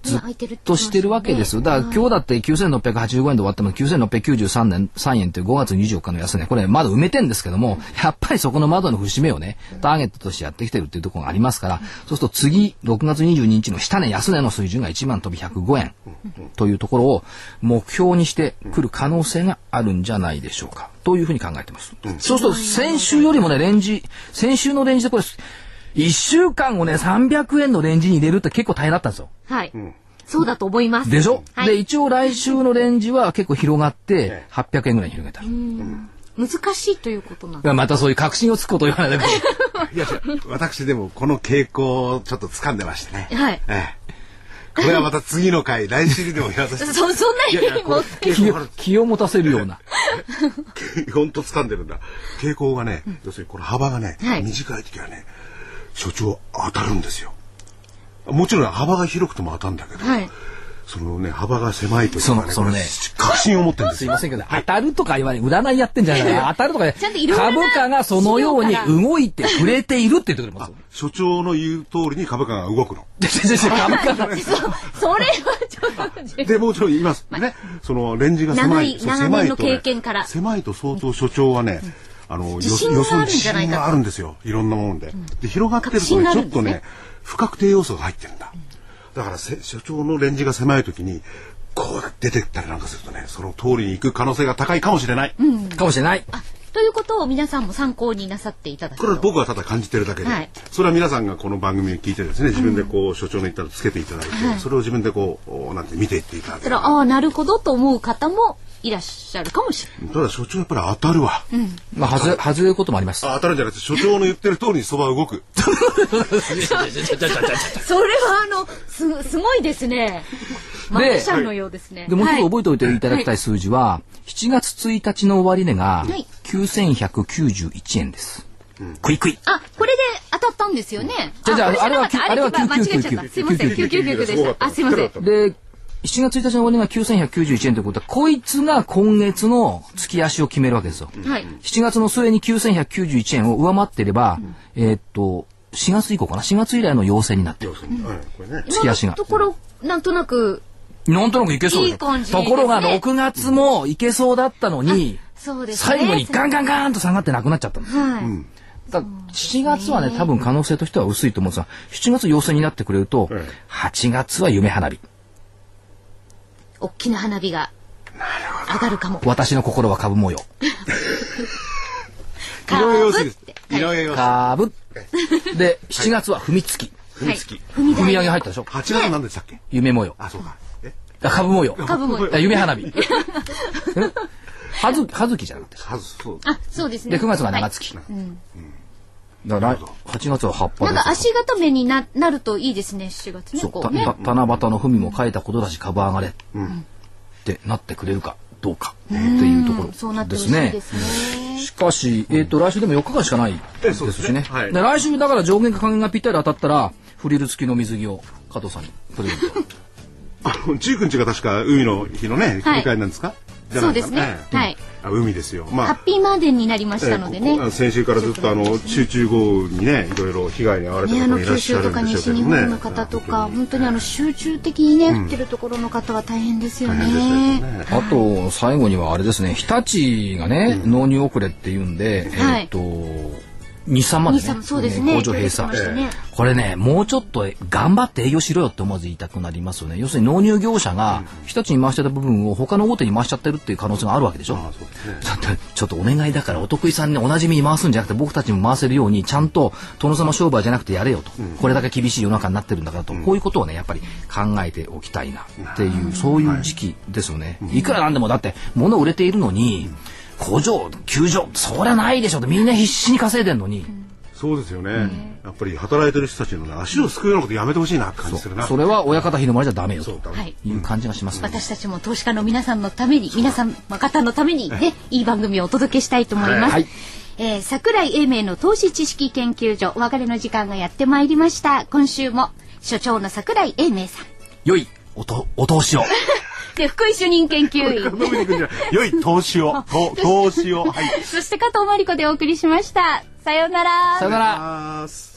ずっとしてるわけですよ。だから今日だって9685円で終わっても9693年3円という5月24日の安値、これまだ埋めてんですけども、やっぱりそこの窓の節目をね、ターゲットとしてやってきてるっていうところがありますから、そうすると次、6月22日の下値安値の水準が1万飛び105円というところを目標にしてくる可能性があるんじゃないでしょうか。というふうに考えてます。そうすると先週よりもね、レンジ、先週のレンジでこれ、1週間をね、300円のレンジに入れるって結構大変だったんですよ。はい。そうだと思います。でしょ、はいで、一応来週のレンジは結構広がってえ、800円ぐらいに広げた。難しいということなんでまたそういう確信をつくことを言わないで。いや、私でもこの傾向をちょっと掴んでましてね。はいええ。これはまた次の回、来週にでも言わせて。そ、そんなにもう、気を気を持たせるような。本当掴んでるんだ。傾向がね、要するにこの幅がね、はい短い時はね、所長当たるんですよ。もちろん幅が広くても当たるんだけど、はい。そのね、幅が狭い時はね、そのそのね確信を持ってるんですよ。すいませんけど、当たるとか言われ、占いやってんじゃない。当たるとかちゃんといろいろな株価がそのように動いて触れているって言ってくれます。所長の言う通りに株価が動くの。でででで株価が。それはちょっと、で、もちろん言います。ね。そのレンジが狭い。長い長狭いとね年の経験から狭いと相当所長はね、あの、自信があるんじゃないかと予想に自信があるんですよ。いろんなもので。で、広がってるとね、ちょっとね、不確定要素が入ってるんだ。だからせ、所長のレンジが狭い時に、こうやって出てったりなんかするとね、その通りに行く可能性が高いかもしれない。かもしれない。ということを皆さんも参考になさっていただけこれは僕はただ感じてるだけで、はいそれは皆さんがこの番組を聞いてですね、自分でこう、所長の言ったらつけていただいて、それを自分でこう、おなんて見ていっていただけるそれはああ、なるほどと思う方もいらっしゃるかもしれない。ただ所長やっぱり当たるわ。まあ、外れ、外れることもあります。あ当たるんじゃなくて所長の言ってる通りにそば動く。それはあの、す、すごいですね。マジシャンのようですね。で、もう一つ覚えいておいていただきたい数字は、7月1日の終値がはい9191円です。クイクイ。あ、これで当たったんですよね。じゃあじゃああれはあれ間違えちゃった。999すいません、999でした。あ、すいません。で、7月1日の終値が9191円ということは、こいつが今月の月足を決めるわけですよ。はい。7月の末に9191円を上回っていれば、えーっと、4月以降かな ?4 月以来の陽性になってる。はいこれね。月足がところ、なんとなく、なんとなくいけそうところが6月もいけそうだったのに、そうですね。最後にガンガンガーンと下がってなくなっちゃったんです。はい。だ7月はね、多分可能性としては薄いと思うんですが、7月陽性になってくれるとええ、8月は夢花火。大きな花火が上がるかも。私の心は株模様。井上陽水ですって。株。で、7月は踏みつき。踏みつき。踏み上台げ入ったでしょ？8月何でしたっけ？夢模様。あ、そうか。株模様。株模様あ夢花火。え？はず、はずきじゃなくて。はず、そう。あ、そうですね。で、9月が長はい月。だから来、8月は葉っぱなんか足固めにななるといいですね、7月ね。そう、ね。た七夕の文も書いたことだし株上がれ、ってなってくれるかどうかっていうところそうなってですねほしいで。すね。しかし、えっ、と、来週でも4日間しかないえですしね。そうですねはいで来週だから上限か下限がぴったり当たったら、フリル付きの水着を加藤さんにプレゼント。あの19日が確か海の日のね、振り返りなんですか、はいそうですね。はい。あ海ですよ。まあハッピーマーデンになりましたのでね。えー、先週からずっとあの集中豪雨にねいろいろ被害に遭われたいらっしるうね。九州とか西日本の方とか、本当にあの集中的にね、降ってるところの方は大変ですよね。ねあと最後にはあれですね日立がね、うん、納入遅れって言うんで、えー、っと。はい23まで、ね、そうですね。工場閉鎖、ね、これねもうちょっと頑張って営業しろよって思わず言いたくなりますよね。要するに納入業者が一つに回してた部分を他の大手に回しちゃってるっていう可能性があるわけでしょ、ね、ちょっとお願いだからお得意さんにおなじみに回すんじゃなくて僕たちも回せるようにちゃんと殿様商売じゃなくてやれよと、うん、これだけ厳しい世の中になってるんだからと、うん、こういうことをねやっぱり考えておきたいなっていう、うん、そういう時期ですよね、はい、いくらなんでもだって物売れているのに、うん。工場休場そりゃないでしょってみんな必死に稼いでんのに、そうですよね。やっぱり働いてる人たちのね足をすくうようなことやめてほしいなって感じするな。それは親方日の丸じゃダメよと。いう感じがしますね。私たちも投資家の皆さんのために、皆さん方のためにね、いい番組をお届けしたいと思います。はいえー桜井英明の投資知識研究所、お別れの時間がやってまいりました。今週も、所長の桜井英明さん。良いおとお通しを。で、福井主任研究員。良い投資を、と投資を。はい。そして加藤真理子でお送りしました。さようなら。さよなら。